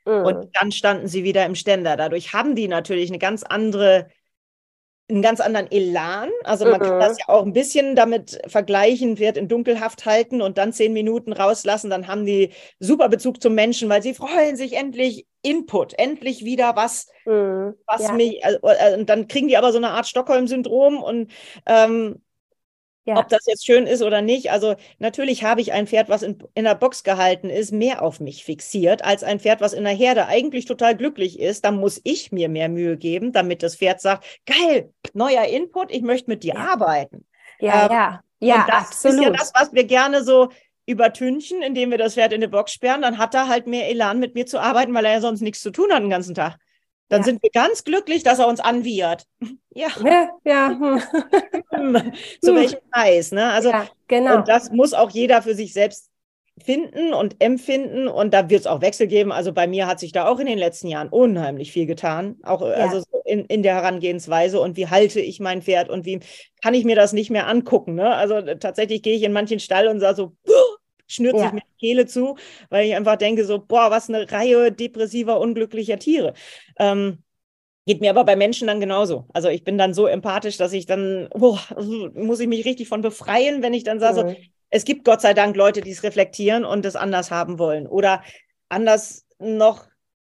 Mhm. Und dann standen sie wieder im Ständer. Dadurch haben die natürlich eine ganz andere einen ganz anderen Elan. Also man mhm. kann das ja auch ein bisschen damit vergleichen, wird in Dunkelhaft halten und dann zehn Minuten rauslassen, dann haben die super Bezug zum Menschen, weil sie freuen sich endlich Input, endlich wieder was, mhm. was ja. mich, also, äh, und dann kriegen die aber so eine Art Stockholm-Syndrom und ähm, ja. Ob das jetzt schön ist oder nicht. Also natürlich habe ich ein Pferd, was in, in der Box gehalten ist, mehr auf mich fixiert als ein Pferd, was in der Herde eigentlich total glücklich ist. Dann muss ich mir mehr Mühe geben, damit das Pferd sagt, geil, neuer Input, ich möchte mit dir ja. arbeiten. Ja, ähm, ja, ja, und das absolut. ist ja das, was wir gerne so übertünchen, indem wir das Pferd in eine Box sperren. Dann hat er halt mehr Elan, mit mir zu arbeiten, weil er ja sonst nichts zu tun hat den ganzen Tag. Dann ja. sind wir ganz glücklich, dass er uns anwiehert. Ja. Ja. ja. Hm. Zu hm. welchem Preis, ne? Also, ja, genau. Und das muss auch jeder für sich selbst finden und empfinden. Und da wird es auch Wechsel geben. Also bei mir hat sich da auch in den letzten Jahren unheimlich viel getan. Auch ja. also in, in der Herangehensweise und wie halte ich mein Pferd und wie kann ich mir das nicht mehr angucken. Ne? Also tatsächlich gehe ich in manchen Stall und sage so, schnürt ja. sich mir die Kehle zu, weil ich einfach denke so, boah, was eine Reihe depressiver, unglücklicher Tiere. Ähm, Geht mir aber bei Menschen dann genauso. Also ich bin dann so empathisch, dass ich dann, boah, muss ich mich richtig von befreien, wenn ich dann sage, mhm. so, es gibt Gott sei Dank Leute, die es reflektieren und es anders haben wollen. Oder anders noch,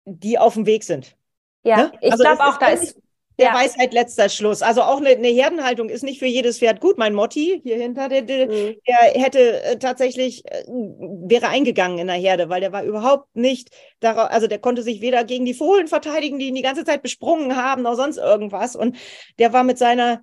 die auf dem Weg sind. Ja, ne? ich also glaube auch, da ist der ja. Weisheit letzter Schluss. Also auch eine, eine, Herdenhaltung ist nicht für jedes Pferd gut. Mein Motti hier hinter, der, der, mhm. der hätte äh, tatsächlich, äh, wäre eingegangen in der Herde, weil der war überhaupt nicht darauf, also der konnte sich weder gegen die Fohlen verteidigen, die ihn die ganze Zeit besprungen haben, noch sonst irgendwas. Und der war mit seiner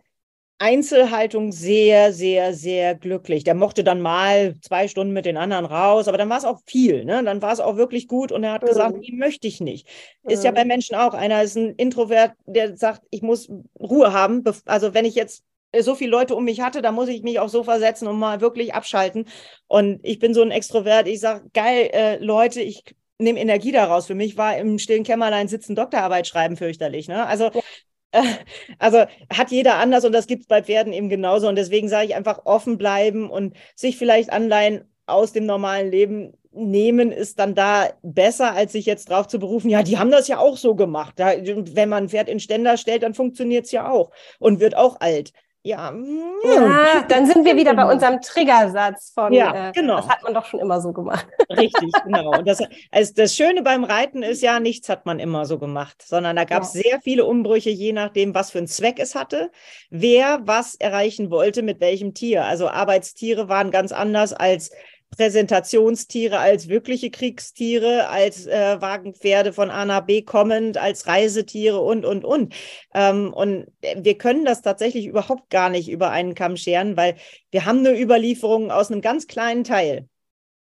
Einzelhaltung sehr, sehr, sehr glücklich. Der mochte dann mal zwei Stunden mit den anderen raus, aber dann war es auch viel. Ne? Dann war es auch wirklich gut und er hat mhm. gesagt, die möchte ich nicht. Ist mhm. ja bei Menschen auch. Einer ist ein Introvert, der sagt, ich muss Ruhe haben. Also wenn ich jetzt so viele Leute um mich hatte, da muss ich mich auch so versetzen und mal wirklich abschalten. Und ich bin so ein Extrovert. Ich sage, geil, äh, Leute, ich nehme Energie daraus. Für mich war im stillen Kämmerlein sitzen Doktorarbeit schreiben fürchterlich. Ne? Also ja. Also hat jeder anders und das gibt es bei Pferden eben genauso. Und deswegen sage ich einfach offen bleiben und sich vielleicht Anleihen aus dem normalen Leben nehmen, ist dann da besser, als sich jetzt drauf zu berufen, ja, die haben das ja auch so gemacht. Wenn man ein Pferd in Ständer stellt, dann funktioniert es ja auch und wird auch alt. Ja, ja, dann sind wir wieder bei unserem Triggersatz von, ja, äh, genau. das hat man doch schon immer so gemacht. Richtig, genau. Und das, also das Schöne beim Reiten ist ja, nichts hat man immer so gemacht, sondern da gab es ja. sehr viele Umbrüche, je nachdem, was für einen Zweck es hatte, wer was erreichen wollte, mit welchem Tier. Also Arbeitstiere waren ganz anders als Präsentationstiere als wirkliche Kriegstiere, als äh, Wagenpferde von A nach B kommend, als Reisetiere und, und, und. Ähm, und wir können das tatsächlich überhaupt gar nicht über einen Kamm scheren, weil wir haben eine Überlieferung aus einem ganz kleinen Teil.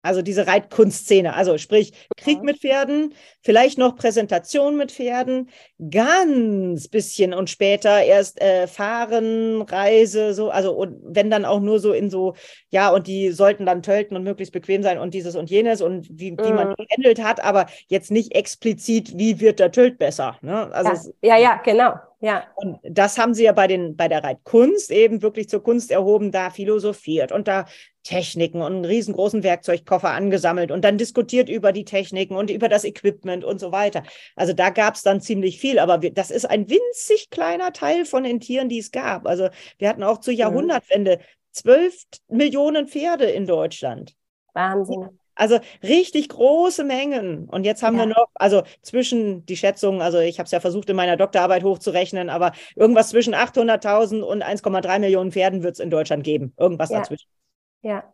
Also diese Reitkunstszene, also sprich Krieg mit Pferden, vielleicht noch Präsentation mit Pferden, ganz bisschen und später erst äh, Fahren, Reise, so, also und wenn dann auch nur so in so, ja, und die sollten dann tölten und möglichst bequem sein und dieses und jenes und wie, wie man mhm. gehandelt hat, aber jetzt nicht explizit, wie wird der Tölt besser. Ne? Also ja, ja, ja, genau. Ja. Und das haben sie ja bei, den, bei der Reitkunst eben wirklich zur Kunst erhoben, da philosophiert und da Techniken und einen riesengroßen Werkzeugkoffer angesammelt und dann diskutiert über die Techniken und über das Equipment und so weiter. Also da gab es dann ziemlich viel, aber wir, das ist ein winzig kleiner Teil von den Tieren, die es gab. Also wir hatten auch zur mhm. Jahrhundertwende zwölf Millionen Pferde in Deutschland. Wahnsinn. Also richtig große Mengen. Und jetzt haben ja. wir noch, also zwischen die Schätzungen, also ich habe es ja versucht in meiner Doktorarbeit hochzurechnen, aber irgendwas zwischen 800.000 und 1,3 Millionen Pferden wird es in Deutschland geben. Irgendwas ja. dazwischen. Ja.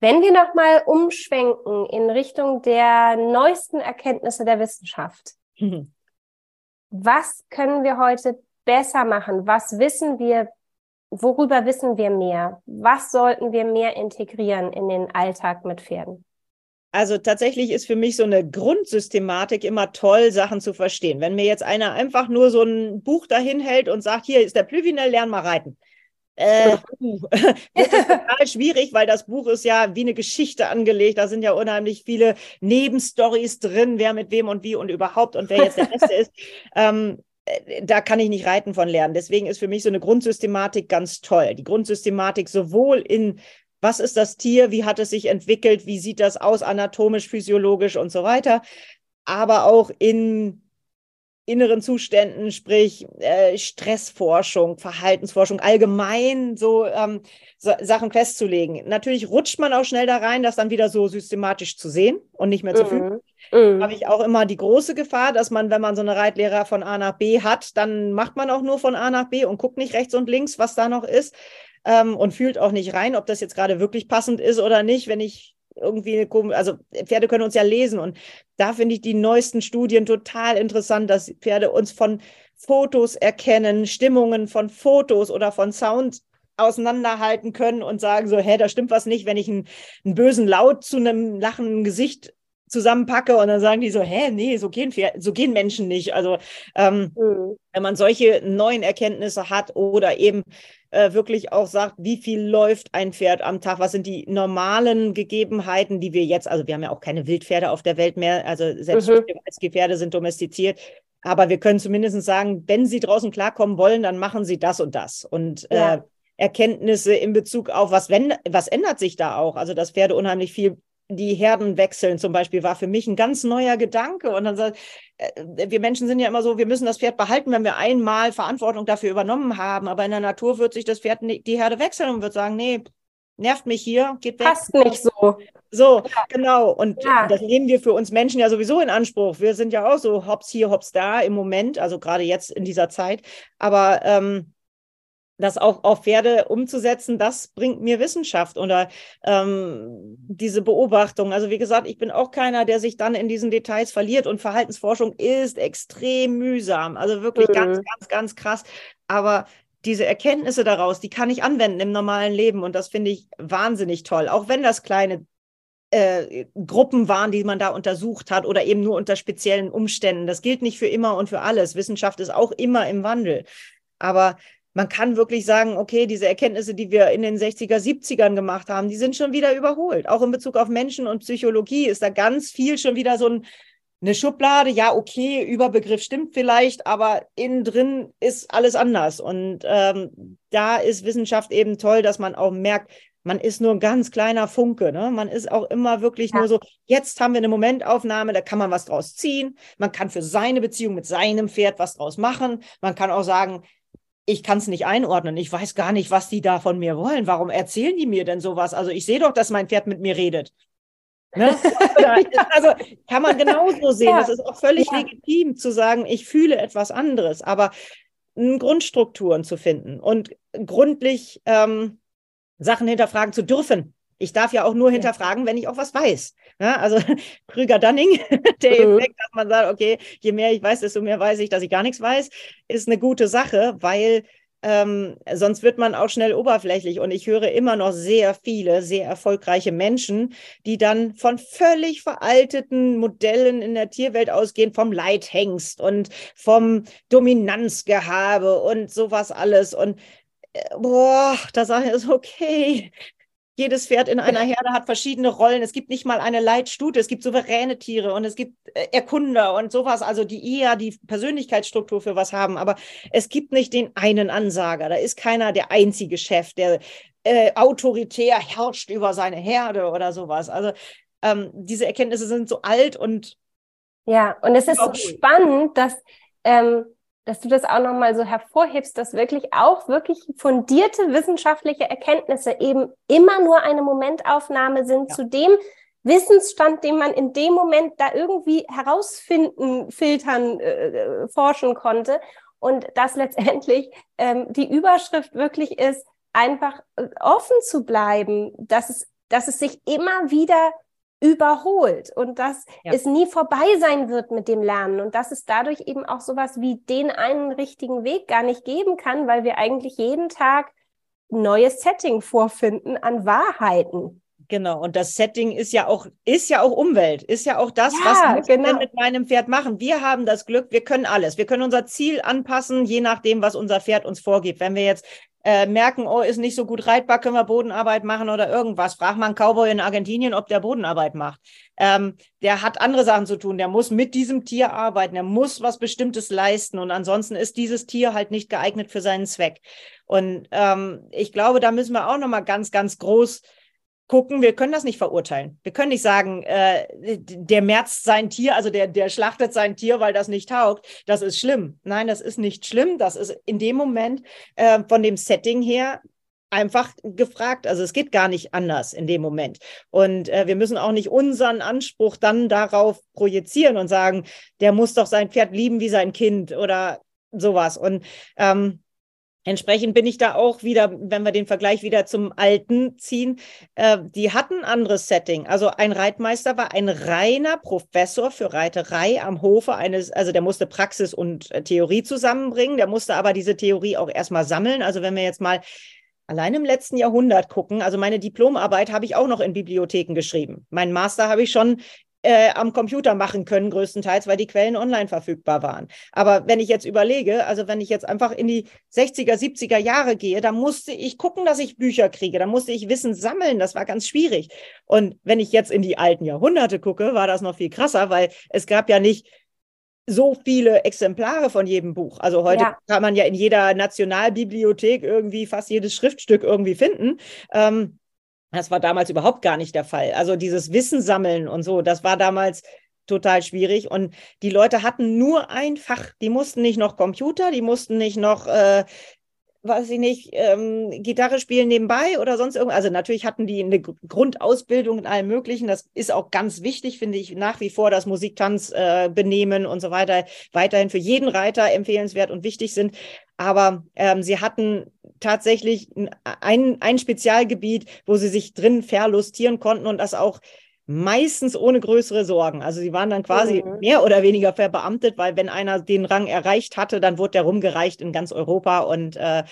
Wenn wir nochmal umschwenken in Richtung der neuesten Erkenntnisse der Wissenschaft, mhm. was können wir heute besser machen? Was wissen wir worüber wissen wir mehr? Was sollten wir mehr integrieren in den Alltag mit Pferden? Also tatsächlich ist für mich so eine Grundsystematik immer toll, Sachen zu verstehen. Wenn mir jetzt einer einfach nur so ein Buch dahin hält und sagt, hier ist der Plüvinel, lern mal reiten. Äh, das ist total schwierig, weil das Buch ist ja wie eine Geschichte angelegt. Da sind ja unheimlich viele Nebenstories drin, wer mit wem und wie und überhaupt und wer jetzt der Beste ist. Ähm, äh, da kann ich nicht reiten von lernen. Deswegen ist für mich so eine Grundsystematik ganz toll. Die Grundsystematik sowohl in was ist das Tier, wie hat es sich entwickelt, wie sieht das aus anatomisch, physiologisch und so weiter, aber auch in inneren Zuständen, sprich äh, Stressforschung, Verhaltensforschung, allgemein so, ähm, so, Sachen festzulegen. Natürlich rutscht man auch schnell da rein, das dann wieder so systematisch zu sehen und nicht mehr zu fühlen. Mhm. Habe ich auch immer die große Gefahr, dass man, wenn man so eine Reitlehrer von A nach B hat, dann macht man auch nur von A nach B und guckt nicht rechts und links, was da noch ist. Ähm, und fühlt auch nicht rein, ob das jetzt gerade wirklich passend ist oder nicht, wenn ich irgendwie, also Pferde können uns ja lesen und da finde ich die neuesten Studien total interessant, dass Pferde uns von Fotos erkennen, Stimmungen von Fotos oder von Sound auseinanderhalten können und sagen so, hä, da stimmt was nicht, wenn ich einen, einen bösen Laut zu einem lachenden Gesicht zusammenpacke und dann sagen die so, hä, nee, so gehen, so gehen Menschen nicht. Also ähm, mhm. wenn man solche neuen Erkenntnisse hat oder eben äh, wirklich auch sagt, wie viel läuft ein Pferd am Tag, was sind die normalen Gegebenheiten, die wir jetzt, also wir haben ja auch keine Wildpferde auf der Welt mehr, also selbst mhm. Pferde sind domestiziert. Aber wir können zumindest sagen, wenn sie draußen klarkommen wollen, dann machen sie das und das. Und ja. äh, Erkenntnisse in Bezug auf, was, wenn, was ändert sich da auch? Also, dass Pferde unheimlich viel die Herden wechseln zum Beispiel war für mich ein ganz neuer Gedanke. Und dann sagt, äh, wir Menschen sind ja immer so, wir müssen das Pferd behalten, wenn wir einmal Verantwortung dafür übernommen haben. Aber in der Natur wird sich das Pferd die Herde wechseln und wird sagen, nee, nervt mich hier, geht weg. Passt nicht so. So, ja. genau. Und ja. das nehmen wir für uns Menschen ja sowieso in Anspruch. Wir sind ja auch so hops hier, hops da im Moment, also gerade jetzt in dieser Zeit. Aber ähm, das auch auf Pferde umzusetzen, das bringt mir Wissenschaft oder ähm, diese Beobachtung. Also wie gesagt, ich bin auch keiner, der sich dann in diesen Details verliert und Verhaltensforschung ist extrem mühsam. Also wirklich mhm. ganz, ganz, ganz krass. Aber diese Erkenntnisse daraus, die kann ich anwenden im normalen Leben und das finde ich wahnsinnig toll. Auch wenn das kleine äh, Gruppen waren, die man da untersucht hat oder eben nur unter speziellen Umständen. Das gilt nicht für immer und für alles. Wissenschaft ist auch immer im Wandel. Aber man kann wirklich sagen, okay, diese Erkenntnisse, die wir in den 60er, 70ern gemacht haben, die sind schon wieder überholt. Auch in Bezug auf Menschen und Psychologie ist da ganz viel schon wieder so ein, eine Schublade. Ja, okay, Überbegriff stimmt vielleicht, aber innen drin ist alles anders. Und ähm, da ist Wissenschaft eben toll, dass man auch merkt, man ist nur ein ganz kleiner Funke. Ne? Man ist auch immer wirklich ja. nur so, jetzt haben wir eine Momentaufnahme, da kann man was draus ziehen. Man kann für seine Beziehung mit seinem Pferd was draus machen. Man kann auch sagen, ich kann es nicht einordnen. Ich weiß gar nicht, was die da von mir wollen. Warum erzählen die mir denn sowas? Also ich sehe doch, dass mein Pferd mit mir redet. Ne? also kann man genauso sehen. Es ja. ist auch völlig ja. legitim zu sagen, ich fühle etwas anderes, aber Grundstrukturen zu finden und gründlich ähm, Sachen hinterfragen zu dürfen. Ich darf ja auch nur hinterfragen, wenn ich auch was weiß. Ja, also Krüger-Dunning, der mhm. Effekt, dass man sagt, okay, je mehr ich weiß, desto mehr weiß ich, dass ich gar nichts weiß, ist eine gute Sache, weil ähm, sonst wird man auch schnell oberflächlich. Und ich höre immer noch sehr viele, sehr erfolgreiche Menschen, die dann von völlig veralteten Modellen in der Tierwelt ausgehen, vom Leithengst und vom Dominanzgehabe und sowas alles. Und äh, boah, da sage ich, okay, jedes Pferd in einer Herde hat verschiedene Rollen. Es gibt nicht mal eine Leitstute. Es gibt souveräne Tiere und es gibt äh, Erkunder und sowas, also die eher die Persönlichkeitsstruktur für was haben. Aber es gibt nicht den einen Ansager. Da ist keiner der einzige Chef, der äh, autoritär herrscht über seine Herde oder sowas. Also ähm, diese Erkenntnisse sind so alt und ja, und es ist so spannend, dass ähm, dass du das auch nochmal so hervorhebst, dass wirklich auch wirklich fundierte wissenschaftliche Erkenntnisse eben immer nur eine Momentaufnahme sind ja. zu dem Wissensstand, den man in dem Moment da irgendwie herausfinden, filtern, äh, äh forschen konnte. Und dass letztendlich ähm, die Überschrift wirklich ist, einfach äh, offen zu bleiben, dass es, dass es sich immer wieder überholt und dass ja. es nie vorbei sein wird mit dem Lernen und dass es dadurch eben auch sowas wie den einen richtigen Weg gar nicht geben kann, weil wir eigentlich jeden Tag neues Setting vorfinden an Wahrheiten. Genau, und das Setting ist ja auch, ist ja auch Umwelt, ist ja auch das, ja, was wir genau. mit meinem Pferd machen. Wir haben das Glück, wir können alles. Wir können unser Ziel anpassen, je nachdem, was unser Pferd uns vorgibt. Wenn wir jetzt äh, merken, oh, ist nicht so gut reitbar, können wir Bodenarbeit machen oder irgendwas. Frag mal einen Cowboy in Argentinien, ob der Bodenarbeit macht. Ähm, der hat andere Sachen zu tun. Der muss mit diesem Tier arbeiten. Der muss was Bestimmtes leisten. Und ansonsten ist dieses Tier halt nicht geeignet für seinen Zweck. Und ähm, ich glaube, da müssen wir auch nochmal ganz, ganz groß gucken, wir können das nicht verurteilen. Wir können nicht sagen, äh, der merzt sein Tier, also der, der schlachtet sein Tier, weil das nicht taugt. Das ist schlimm. Nein, das ist nicht schlimm. Das ist in dem Moment äh, von dem Setting her einfach gefragt. Also es geht gar nicht anders in dem Moment. Und äh, wir müssen auch nicht unseren Anspruch dann darauf projizieren und sagen, der muss doch sein Pferd lieben wie sein Kind oder sowas. Und ähm, Entsprechend bin ich da auch wieder, wenn wir den Vergleich wieder zum Alten ziehen, äh, die hatten ein anderes Setting. Also ein Reitmeister war ein reiner Professor für Reiterei am Hofe eines, also der musste Praxis und äh, Theorie zusammenbringen, der musste aber diese Theorie auch erstmal sammeln. Also wenn wir jetzt mal allein im letzten Jahrhundert gucken, also meine Diplomarbeit habe ich auch noch in Bibliotheken geschrieben. Mein Master habe ich schon äh, am Computer machen können, größtenteils, weil die Quellen online verfügbar waren. Aber wenn ich jetzt überlege, also wenn ich jetzt einfach in die 60er, 70er Jahre gehe, da musste ich gucken, dass ich Bücher kriege, da musste ich Wissen sammeln, das war ganz schwierig. Und wenn ich jetzt in die alten Jahrhunderte gucke, war das noch viel krasser, weil es gab ja nicht so viele Exemplare von jedem Buch. Also heute ja. kann man ja in jeder Nationalbibliothek irgendwie fast jedes Schriftstück irgendwie finden. Ähm, das war damals überhaupt gar nicht der Fall. Also dieses Wissen sammeln und so, das war damals total schwierig. Und die Leute hatten nur ein Fach. Die mussten nicht noch Computer, die mussten nicht noch äh, weiß ich nicht, ähm, Gitarre spielen nebenbei oder sonst irgendwas. Also natürlich hatten die eine Grundausbildung in allem Möglichen. Das ist auch ganz wichtig, finde ich, nach wie vor, dass Musiktanz äh, benehmen und so weiter weiterhin für jeden Reiter empfehlenswert und wichtig sind. Aber ähm, sie hatten tatsächlich ein, ein Spezialgebiet, wo sie sich drin verlustieren konnten und das auch meistens ohne größere Sorgen. Also sie waren dann quasi mhm. mehr oder weniger verbeamtet, weil wenn einer den Rang erreicht hatte, dann wurde der rumgereicht in ganz Europa und äh,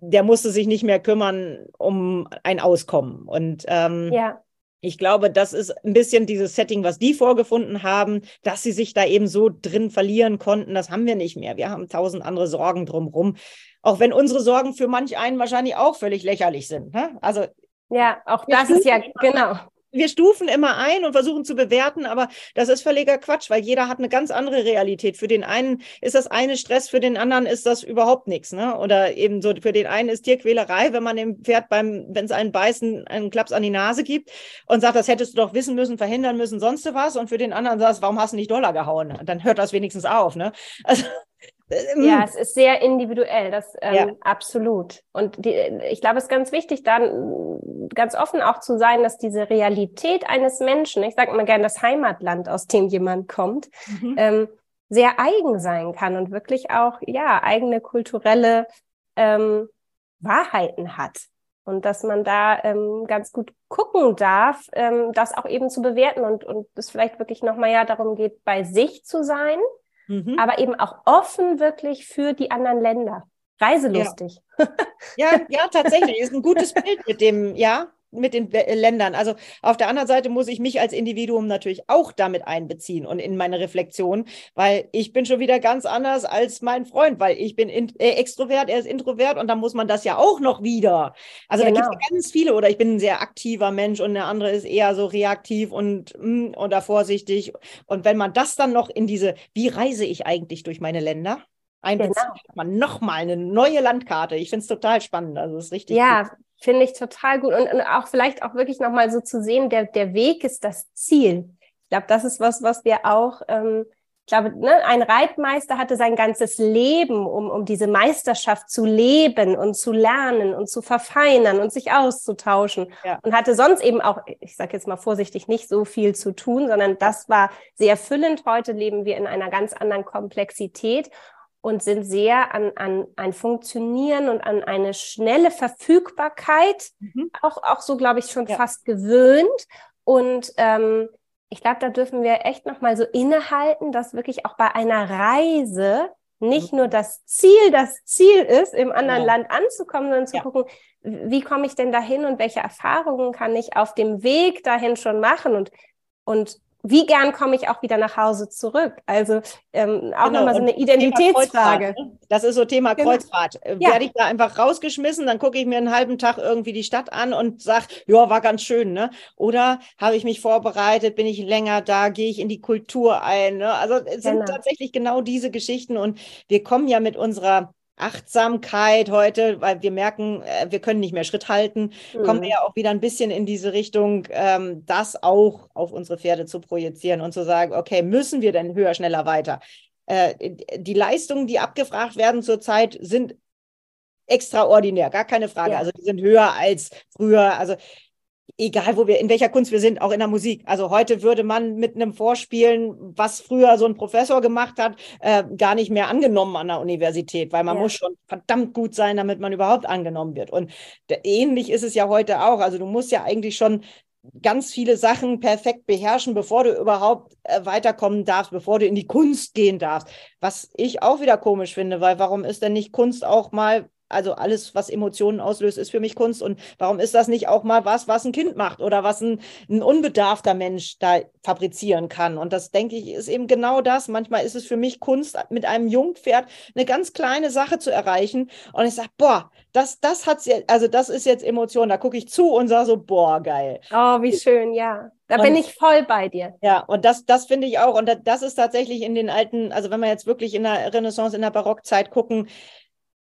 der musste sich nicht mehr kümmern um ein Auskommen. Und ähm, ja. ich glaube, das ist ein bisschen dieses Setting, was die vorgefunden haben, dass sie sich da eben so drin verlieren konnten. Das haben wir nicht mehr. Wir haben tausend andere Sorgen drumherum. Auch wenn unsere Sorgen für manch einen wahrscheinlich auch völlig lächerlich sind. Ne? Also ja, auch das ist ja genau wir stufen immer ein und versuchen zu bewerten, aber das ist völliger Quatsch, weil jeder hat eine ganz andere Realität. Für den einen ist das eine Stress, für den anderen ist das überhaupt nichts. Ne? Oder eben so, für den einen ist Tierquälerei, wenn man dem Pferd beim, wenn es einen beißen, einen Klaps an die Nase gibt und sagt, das hättest du doch wissen müssen, verhindern müssen, sonst was. Und für den anderen sagst, warum hast du nicht Dollar gehauen? Dann hört das wenigstens auf. Ne? Also ja, es ist sehr individuell, das ähm, ja. absolut. Und die, ich glaube, es ist ganz wichtig, dann ganz offen auch zu sein, dass diese Realität eines Menschen, ich sage immer gerne das Heimatland, aus dem jemand kommt, mhm. ähm, sehr eigen sein kann und wirklich auch ja eigene kulturelle ähm, Wahrheiten hat. Und dass man da ähm, ganz gut gucken darf, ähm, das auch eben zu bewerten und, und es vielleicht wirklich nochmal ja darum geht, bei sich zu sein mhm. aber eben auch offen wirklich für die anderen Länder. Reiselustig. Ja, ja, ja tatsächlich. Ist ein gutes Bild mit dem, ja, mit den Ländern. Also auf der anderen Seite muss ich mich als Individuum natürlich auch damit einbeziehen und in meine Reflexion, weil ich bin schon wieder ganz anders als mein Freund, weil ich bin in, äh, extrovert, er ist introvert und dann muss man das ja auch noch wieder. Also genau. da gibt es ganz viele oder ich bin ein sehr aktiver Mensch und der andere ist eher so reaktiv und mm, oder vorsichtig. Und wenn man das dann noch in diese, wie reise ich eigentlich durch meine Länder? Einbezieht genau. man nochmal eine neue Landkarte. Ich finde es total spannend. Also es ist richtig. Ja. Finde ich total gut. Und, und auch vielleicht auch wirklich nochmal so zu sehen, der, der Weg ist das Ziel. Ich glaube, das ist was, was wir auch, ähm, ich glaube, ne, ein Reitmeister hatte sein ganzes Leben, um, um diese Meisterschaft zu leben und zu lernen und zu verfeinern und sich auszutauschen. Ja. Und hatte sonst eben auch, ich sage jetzt mal vorsichtig, nicht so viel zu tun, sondern das war sehr füllend. Heute leben wir in einer ganz anderen Komplexität und sind sehr an, an ein Funktionieren und an eine schnelle Verfügbarkeit mhm. auch, auch so, glaube ich, schon ja. fast gewöhnt. Und ähm, ich glaube, da dürfen wir echt nochmal so innehalten, dass wirklich auch bei einer Reise nicht mhm. nur das Ziel das Ziel ist, im anderen ja. Land anzukommen, sondern zu ja. gucken, wie komme ich denn dahin und welche Erfahrungen kann ich auf dem Weg dahin schon machen und, und wie gern komme ich auch wieder nach Hause zurück? Also ähm, auch genau. nochmal so eine Identitätsfrage. Ne? Das ist so Thema genau. Kreuzfahrt. Äh, ja. Werde ich da einfach rausgeschmissen, dann gucke ich mir einen halben Tag irgendwie die Stadt an und sage, ja, war ganz schön, ne? Oder habe ich mich vorbereitet, bin ich länger da, gehe ich in die Kultur ein. Ne? Also es sind genau. tatsächlich genau diese Geschichten und wir kommen ja mit unserer Achtsamkeit heute, weil wir merken, äh, wir können nicht mehr Schritt halten, mhm. kommen wir ja auch wieder ein bisschen in diese Richtung, ähm, das auch auf unsere Pferde zu projizieren und zu sagen, okay, müssen wir denn höher, schneller, weiter? Äh, die Leistungen, die abgefragt werden zurzeit, sind extraordinär, gar keine Frage. Ja. Also die sind höher als früher. Also egal wo wir, in welcher Kunst wir sind, auch in der Musik. Also heute würde man mit einem Vorspielen, was früher so ein Professor gemacht hat, äh, gar nicht mehr angenommen an der Universität, weil man ja. muss schon verdammt gut sein, damit man überhaupt angenommen wird. Und ähnlich ist es ja heute auch. Also du musst ja eigentlich schon ganz viele Sachen perfekt beherrschen, bevor du überhaupt äh, weiterkommen darfst, bevor du in die Kunst gehen darfst. Was ich auch wieder komisch finde, weil warum ist denn nicht Kunst auch mal also alles, was Emotionen auslöst, ist für mich Kunst. Und warum ist das nicht auch mal was, was ein Kind macht oder was ein, ein unbedarfter Mensch da fabrizieren kann? Und das, denke ich, ist eben genau das. Manchmal ist es für mich Kunst, mit einem Jungpferd eine ganz kleine Sache zu erreichen. Und ich sage, boah, das, das hat's jetzt, also das ist jetzt Emotion. Da gucke ich zu und sage so, boah, geil. Oh, wie schön, ja. Da und, bin ich voll bei dir. Ja, und das, das finde ich auch. Und das ist tatsächlich in den alten, also wenn wir jetzt wirklich in der Renaissance, in der Barockzeit gucken,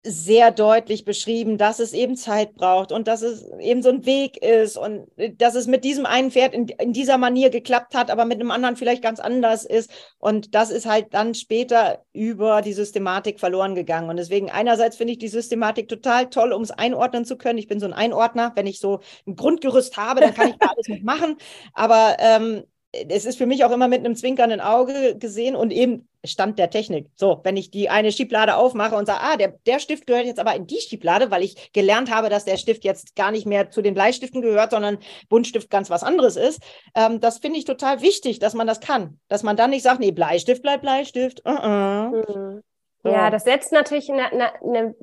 sehr deutlich beschrieben, dass es eben Zeit braucht und dass es eben so ein Weg ist und äh, dass es mit diesem einen Pferd in, in, dieser Manier geklappt hat, aber mit einem anderen vielleicht ganz anders ist. Und das ist halt dann später über die Systematik verloren gegangen. Und deswegen einerseits finde ich die Systematik total toll, um es einordnen zu können. Ich bin so ein Einordner. Wenn ich so ein Grundgerüst habe, dann kann ich da alles mitmachen. Aber ähm, es ist für mich auch immer mit einem zwinkernden Auge gesehen und eben Stand der Technik. So, wenn ich die eine Schieblade aufmache und sage, ah, der, der Stift gehört jetzt aber in die Schieblade, weil ich gelernt habe, dass der Stift jetzt gar nicht mehr zu den Bleistiften gehört, sondern Buntstift ganz was anderes ist. Ähm, das finde ich total wichtig, dass man das kann. Dass man dann nicht sagt, nee, Bleistift bleibt Bleistift. Uh -uh. Mhm. So. Ja, das setzt natürlich eine, eine, eine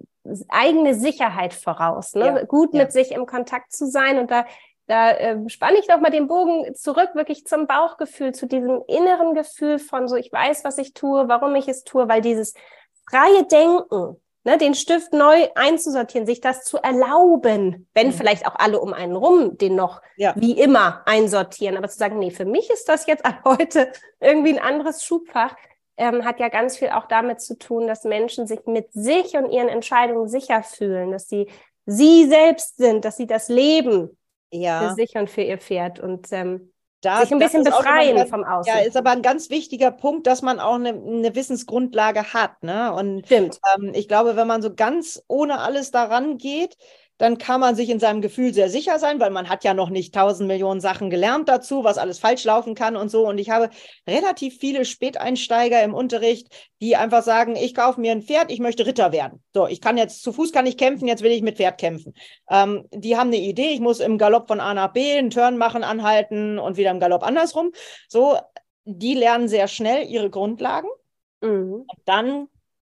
eigene Sicherheit voraus, ne? Ja, gut ja. mit sich im Kontakt zu sein und da da äh, spanne ich nochmal den Bogen zurück, wirklich zum Bauchgefühl, zu diesem inneren Gefühl von so, ich weiß, was ich tue, warum ich es tue, weil dieses freie Denken, ne, den Stift neu einzusortieren, sich das zu erlauben, wenn mhm. vielleicht auch alle um einen rum den noch ja. wie immer einsortieren, aber zu sagen, nee, für mich ist das jetzt heute irgendwie ein anderes Schubfach, ähm, hat ja ganz viel auch damit zu tun, dass Menschen sich mit sich und ihren Entscheidungen sicher fühlen, dass sie sie selbst sind, dass sie das leben ja. für sich und für ihr Pferd und ähm, das, sich ein bisschen befreien ganz, vom Außen. Ja, ist aber ein ganz wichtiger Punkt, dass man auch eine, eine Wissensgrundlage hat. Ne? Und Stimmt. Ähm, ich glaube, wenn man so ganz ohne alles daran geht, dann kann man sich in seinem Gefühl sehr sicher sein, weil man hat ja noch nicht tausend Millionen Sachen gelernt dazu, was alles falsch laufen kann und so. Und ich habe relativ viele Späteinsteiger im Unterricht, die einfach sagen, ich kaufe mir ein Pferd, ich möchte Ritter werden. So, ich kann jetzt zu Fuß kann ich kämpfen, jetzt will ich mit Pferd kämpfen. Ähm, die haben eine Idee, ich muss im Galopp von A nach B einen Turn machen, anhalten und wieder im Galopp andersrum. So, die lernen sehr schnell ihre Grundlagen. Mhm. Dann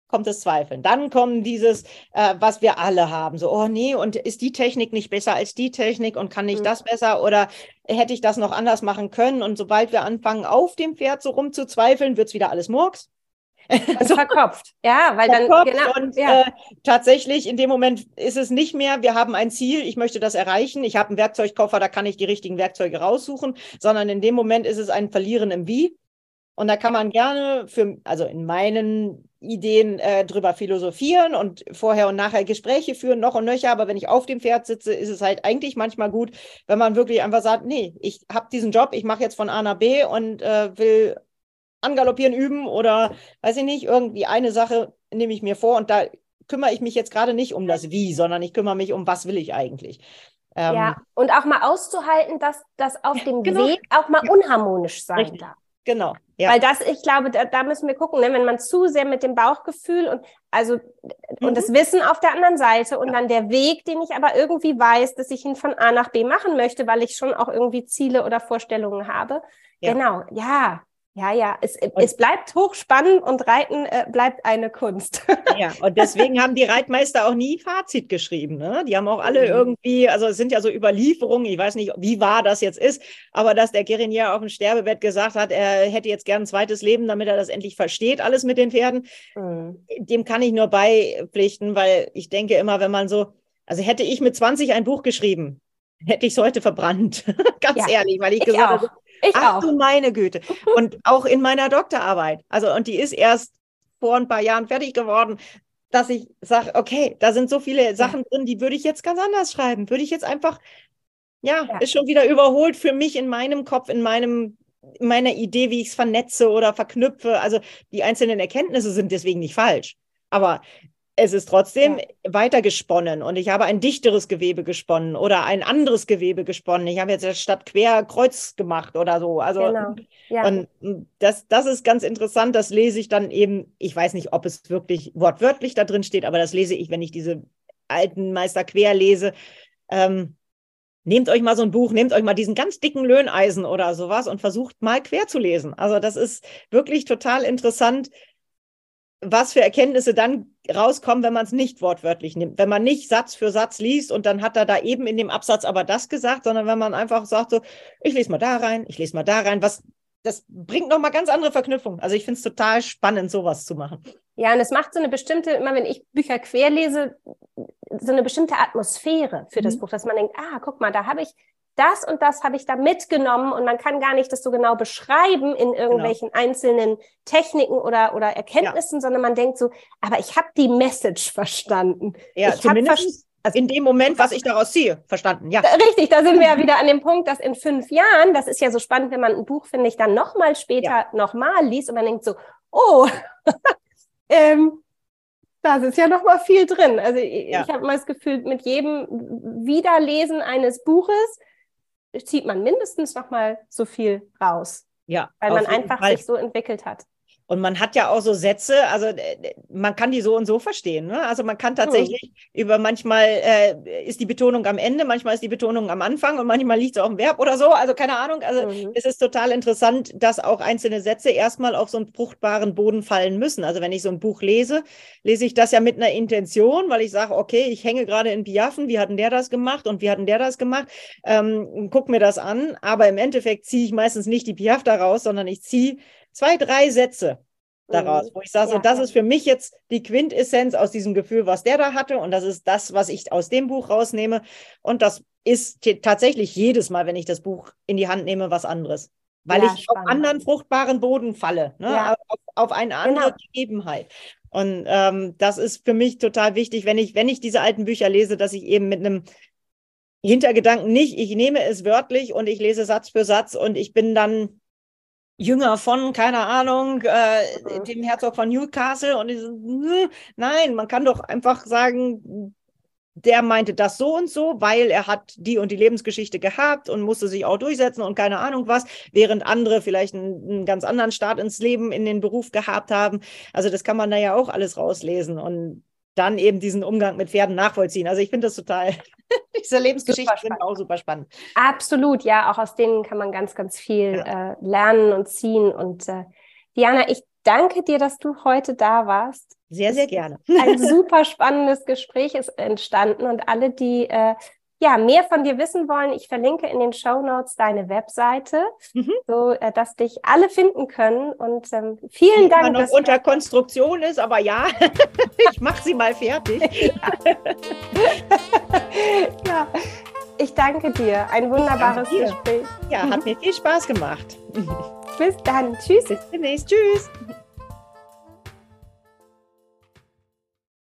kommt das Zweifeln. Dann kommt dieses, äh, was wir alle haben, so, oh nee, und ist die Technik nicht besser als die Technik und kann nicht mhm. das besser oder hätte ich das noch anders machen können? Und sobald wir anfangen, auf dem Pferd so rumzuzweifeln, wird es wieder alles Murks. Also verkopft, ja, weil dann genau, und ja. äh, tatsächlich in dem Moment ist es nicht mehr, wir haben ein Ziel, ich möchte das erreichen, ich habe einen Werkzeugkoffer, da kann ich die richtigen Werkzeuge raussuchen, sondern in dem Moment ist es ein Verlieren im Wie. Und da kann man gerne für, also in meinen Ideen äh, drüber philosophieren und vorher und nachher Gespräche führen, noch und nöcher. Aber wenn ich auf dem Pferd sitze, ist es halt eigentlich manchmal gut, wenn man wirklich einfach sagt, nee, ich habe diesen Job, ich mache jetzt von A nach B und äh, will angaloppieren üben oder weiß ich nicht, irgendwie eine Sache nehme ich mir vor und da kümmere ich mich jetzt gerade nicht um das Wie, sondern ich kümmere mich um, was will ich eigentlich. Ähm, ja, und auch mal auszuhalten, dass das auf dem genau. Weg auch mal ja. unharmonisch sein Richtig. darf. Genau. Ja. Weil das, ich glaube, da, da müssen wir gucken, ne? wenn man zu sehr mit dem Bauchgefühl und also mhm. und das Wissen auf der anderen Seite und ja. dann der Weg, den ich aber irgendwie weiß, dass ich ihn von A nach B machen möchte, weil ich schon auch irgendwie Ziele oder Vorstellungen habe. Ja. Genau, ja, ja, ja, es, es bleibt hochspannend und Reiten äh, bleibt eine Kunst. ja, und deswegen haben die Reitmeister auch nie Fazit geschrieben. Ne? Die haben auch alle mhm. irgendwie, also es sind ja so Überlieferungen, ich weiß nicht, wie wahr das jetzt ist, aber dass der Gerinier auf dem Sterbebett gesagt hat, er hätte jetzt gern ein zweites Leben, damit er das endlich versteht, alles mit den Pferden, mhm. dem kann ich nur beipflichten, weil ich denke immer, wenn man so, also hätte ich mit 20 ein Buch geschrieben, hätte ich es heute verbrannt. Ganz ja, ehrlich, weil ich, ich gesagt habe, ich Ach auch. du meine Güte. Und auch in meiner Doktorarbeit. Also, und die ist erst vor ein paar Jahren fertig geworden, dass ich sage, okay, da sind so viele Sachen ja. drin, die würde ich jetzt ganz anders schreiben. Würde ich jetzt einfach, ja, ja, ist schon wieder überholt für mich in meinem Kopf, in meinem in meiner Idee, wie ich es vernetze oder verknüpfe. Also die einzelnen Erkenntnisse sind deswegen nicht falsch. Aber es ist trotzdem ja. weiter gesponnen und ich habe ein dichteres Gewebe gesponnen oder ein anderes Gewebe gesponnen. Ich habe jetzt statt quer Kreuz gemacht oder so. Also genau. ja. und das, das ist ganz interessant. Das lese ich dann eben. Ich weiß nicht, ob es wirklich wortwörtlich da drin steht, aber das lese ich, wenn ich diese alten Meister quer lese. Ähm, nehmt euch mal so ein Buch, nehmt euch mal diesen ganz dicken Löhneisen oder sowas und versucht mal quer zu lesen. Also das ist wirklich total interessant, was für Erkenntnisse dann rauskommen, wenn man es nicht wortwörtlich nimmt. Wenn man nicht Satz für Satz liest und dann hat er da eben in dem Absatz aber das gesagt, sondern wenn man einfach sagt so, ich lese mal da rein, ich lese mal da rein, was das bringt nochmal ganz andere Verknüpfungen. Also ich finde es total spannend, sowas zu machen. Ja, und es macht so eine bestimmte, immer wenn ich Bücher quer lese, so eine bestimmte Atmosphäre für mhm. das Buch, dass man denkt, ah, guck mal, da habe ich das und das habe ich da mitgenommen und man kann gar nicht das so genau beschreiben in genau. irgendwelchen genau. einzelnen Techniken oder, oder Erkenntnissen, ja. sondern man denkt so, aber ich habe die Message verstanden. Ja, ich zumindest also in dem Moment, was ich daraus ziehe, verstanden, ja. Richtig, da sind wir ja wieder an dem Punkt, dass in fünf Jahren, das ist ja so spannend, wenn man ein Buch, finde ich, dann nochmal später ja. nochmal liest und man denkt so, oh, ähm, da ist ja nochmal viel drin. Also ja. ich habe mal das Gefühl, mit jedem Wiederlesen eines Buches zieht man mindestens nochmal so viel raus. Ja. Weil man einfach Fall. sich so entwickelt hat. Und man hat ja auch so Sätze, also äh, man kann die so und so verstehen. Ne? Also man kann tatsächlich hm. über manchmal äh, ist die Betonung am Ende, manchmal ist die Betonung am Anfang und manchmal liegt es auch im Verb oder so. Also keine Ahnung. Also mhm. es ist total interessant, dass auch einzelne Sätze erstmal auf so einen fruchtbaren Boden fallen müssen. Also wenn ich so ein Buch lese, lese ich das ja mit einer Intention, weil ich sage, okay, ich hänge gerade in Piaffen, wie hatten der das gemacht und wie hatten der das gemacht? Ähm, guck mir das an. Aber im Endeffekt ziehe ich meistens nicht die Piaf daraus, sondern ich ziehe zwei, drei Sätze daraus, mhm. wo ich sage, ja, das ist für mich jetzt die Quintessenz aus diesem Gefühl, was der da hatte und das ist das, was ich aus dem Buch rausnehme und das ist tatsächlich jedes Mal, wenn ich das Buch in die Hand nehme, was anderes, weil ja, ich spannend. auf anderen fruchtbaren Boden falle, ne? ja. auf, auf, eine andere genau. Gegebenheit. Und ähm, das ist für mich total wichtig, wenn ich, wenn ich diese alten Bücher lese, dass ich eben mit einem Hintergedanken nicht, ich nehme es wörtlich und ich lese Satz für Satz und ich bin dann Jünger von, keine Ahnung, äh, mhm. dem Herzog von Newcastle. Und so, nein, man kann doch einfach sagen, der meinte das so und so, weil er hat die und die Lebensgeschichte gehabt und musste sich auch durchsetzen und keine Ahnung was, während andere vielleicht einen, einen, ganz anderen Start ins Leben, in den Beruf gehabt haben. Also das kann man da ja auch alles rauslesen und dann eben diesen Umgang mit Pferden nachvollziehen. Also ich finde das total Diese Lebensgeschichten sind auch super spannend. Absolut, ja, auch aus denen kann man ganz, ganz viel ja. äh, lernen und ziehen. Und äh, Diana, ich danke dir, dass du heute da warst. Sehr, sehr gerne. Ein super spannendes Gespräch ist entstanden und alle, die äh, ja, mehr von dir wissen wollen, ich verlinke in den Show Notes deine Webseite, mhm. so äh, dass dich alle finden können. Und ähm, vielen Die Dank. Die noch unter Konstruktion ist, aber ja, ich mache sie mal fertig. ja, ich danke dir. Ein wunderbares Gespräch. Ja, hat mir viel Spaß gemacht. Bis dann. Tschüss. Bis demnächst. Tschüss.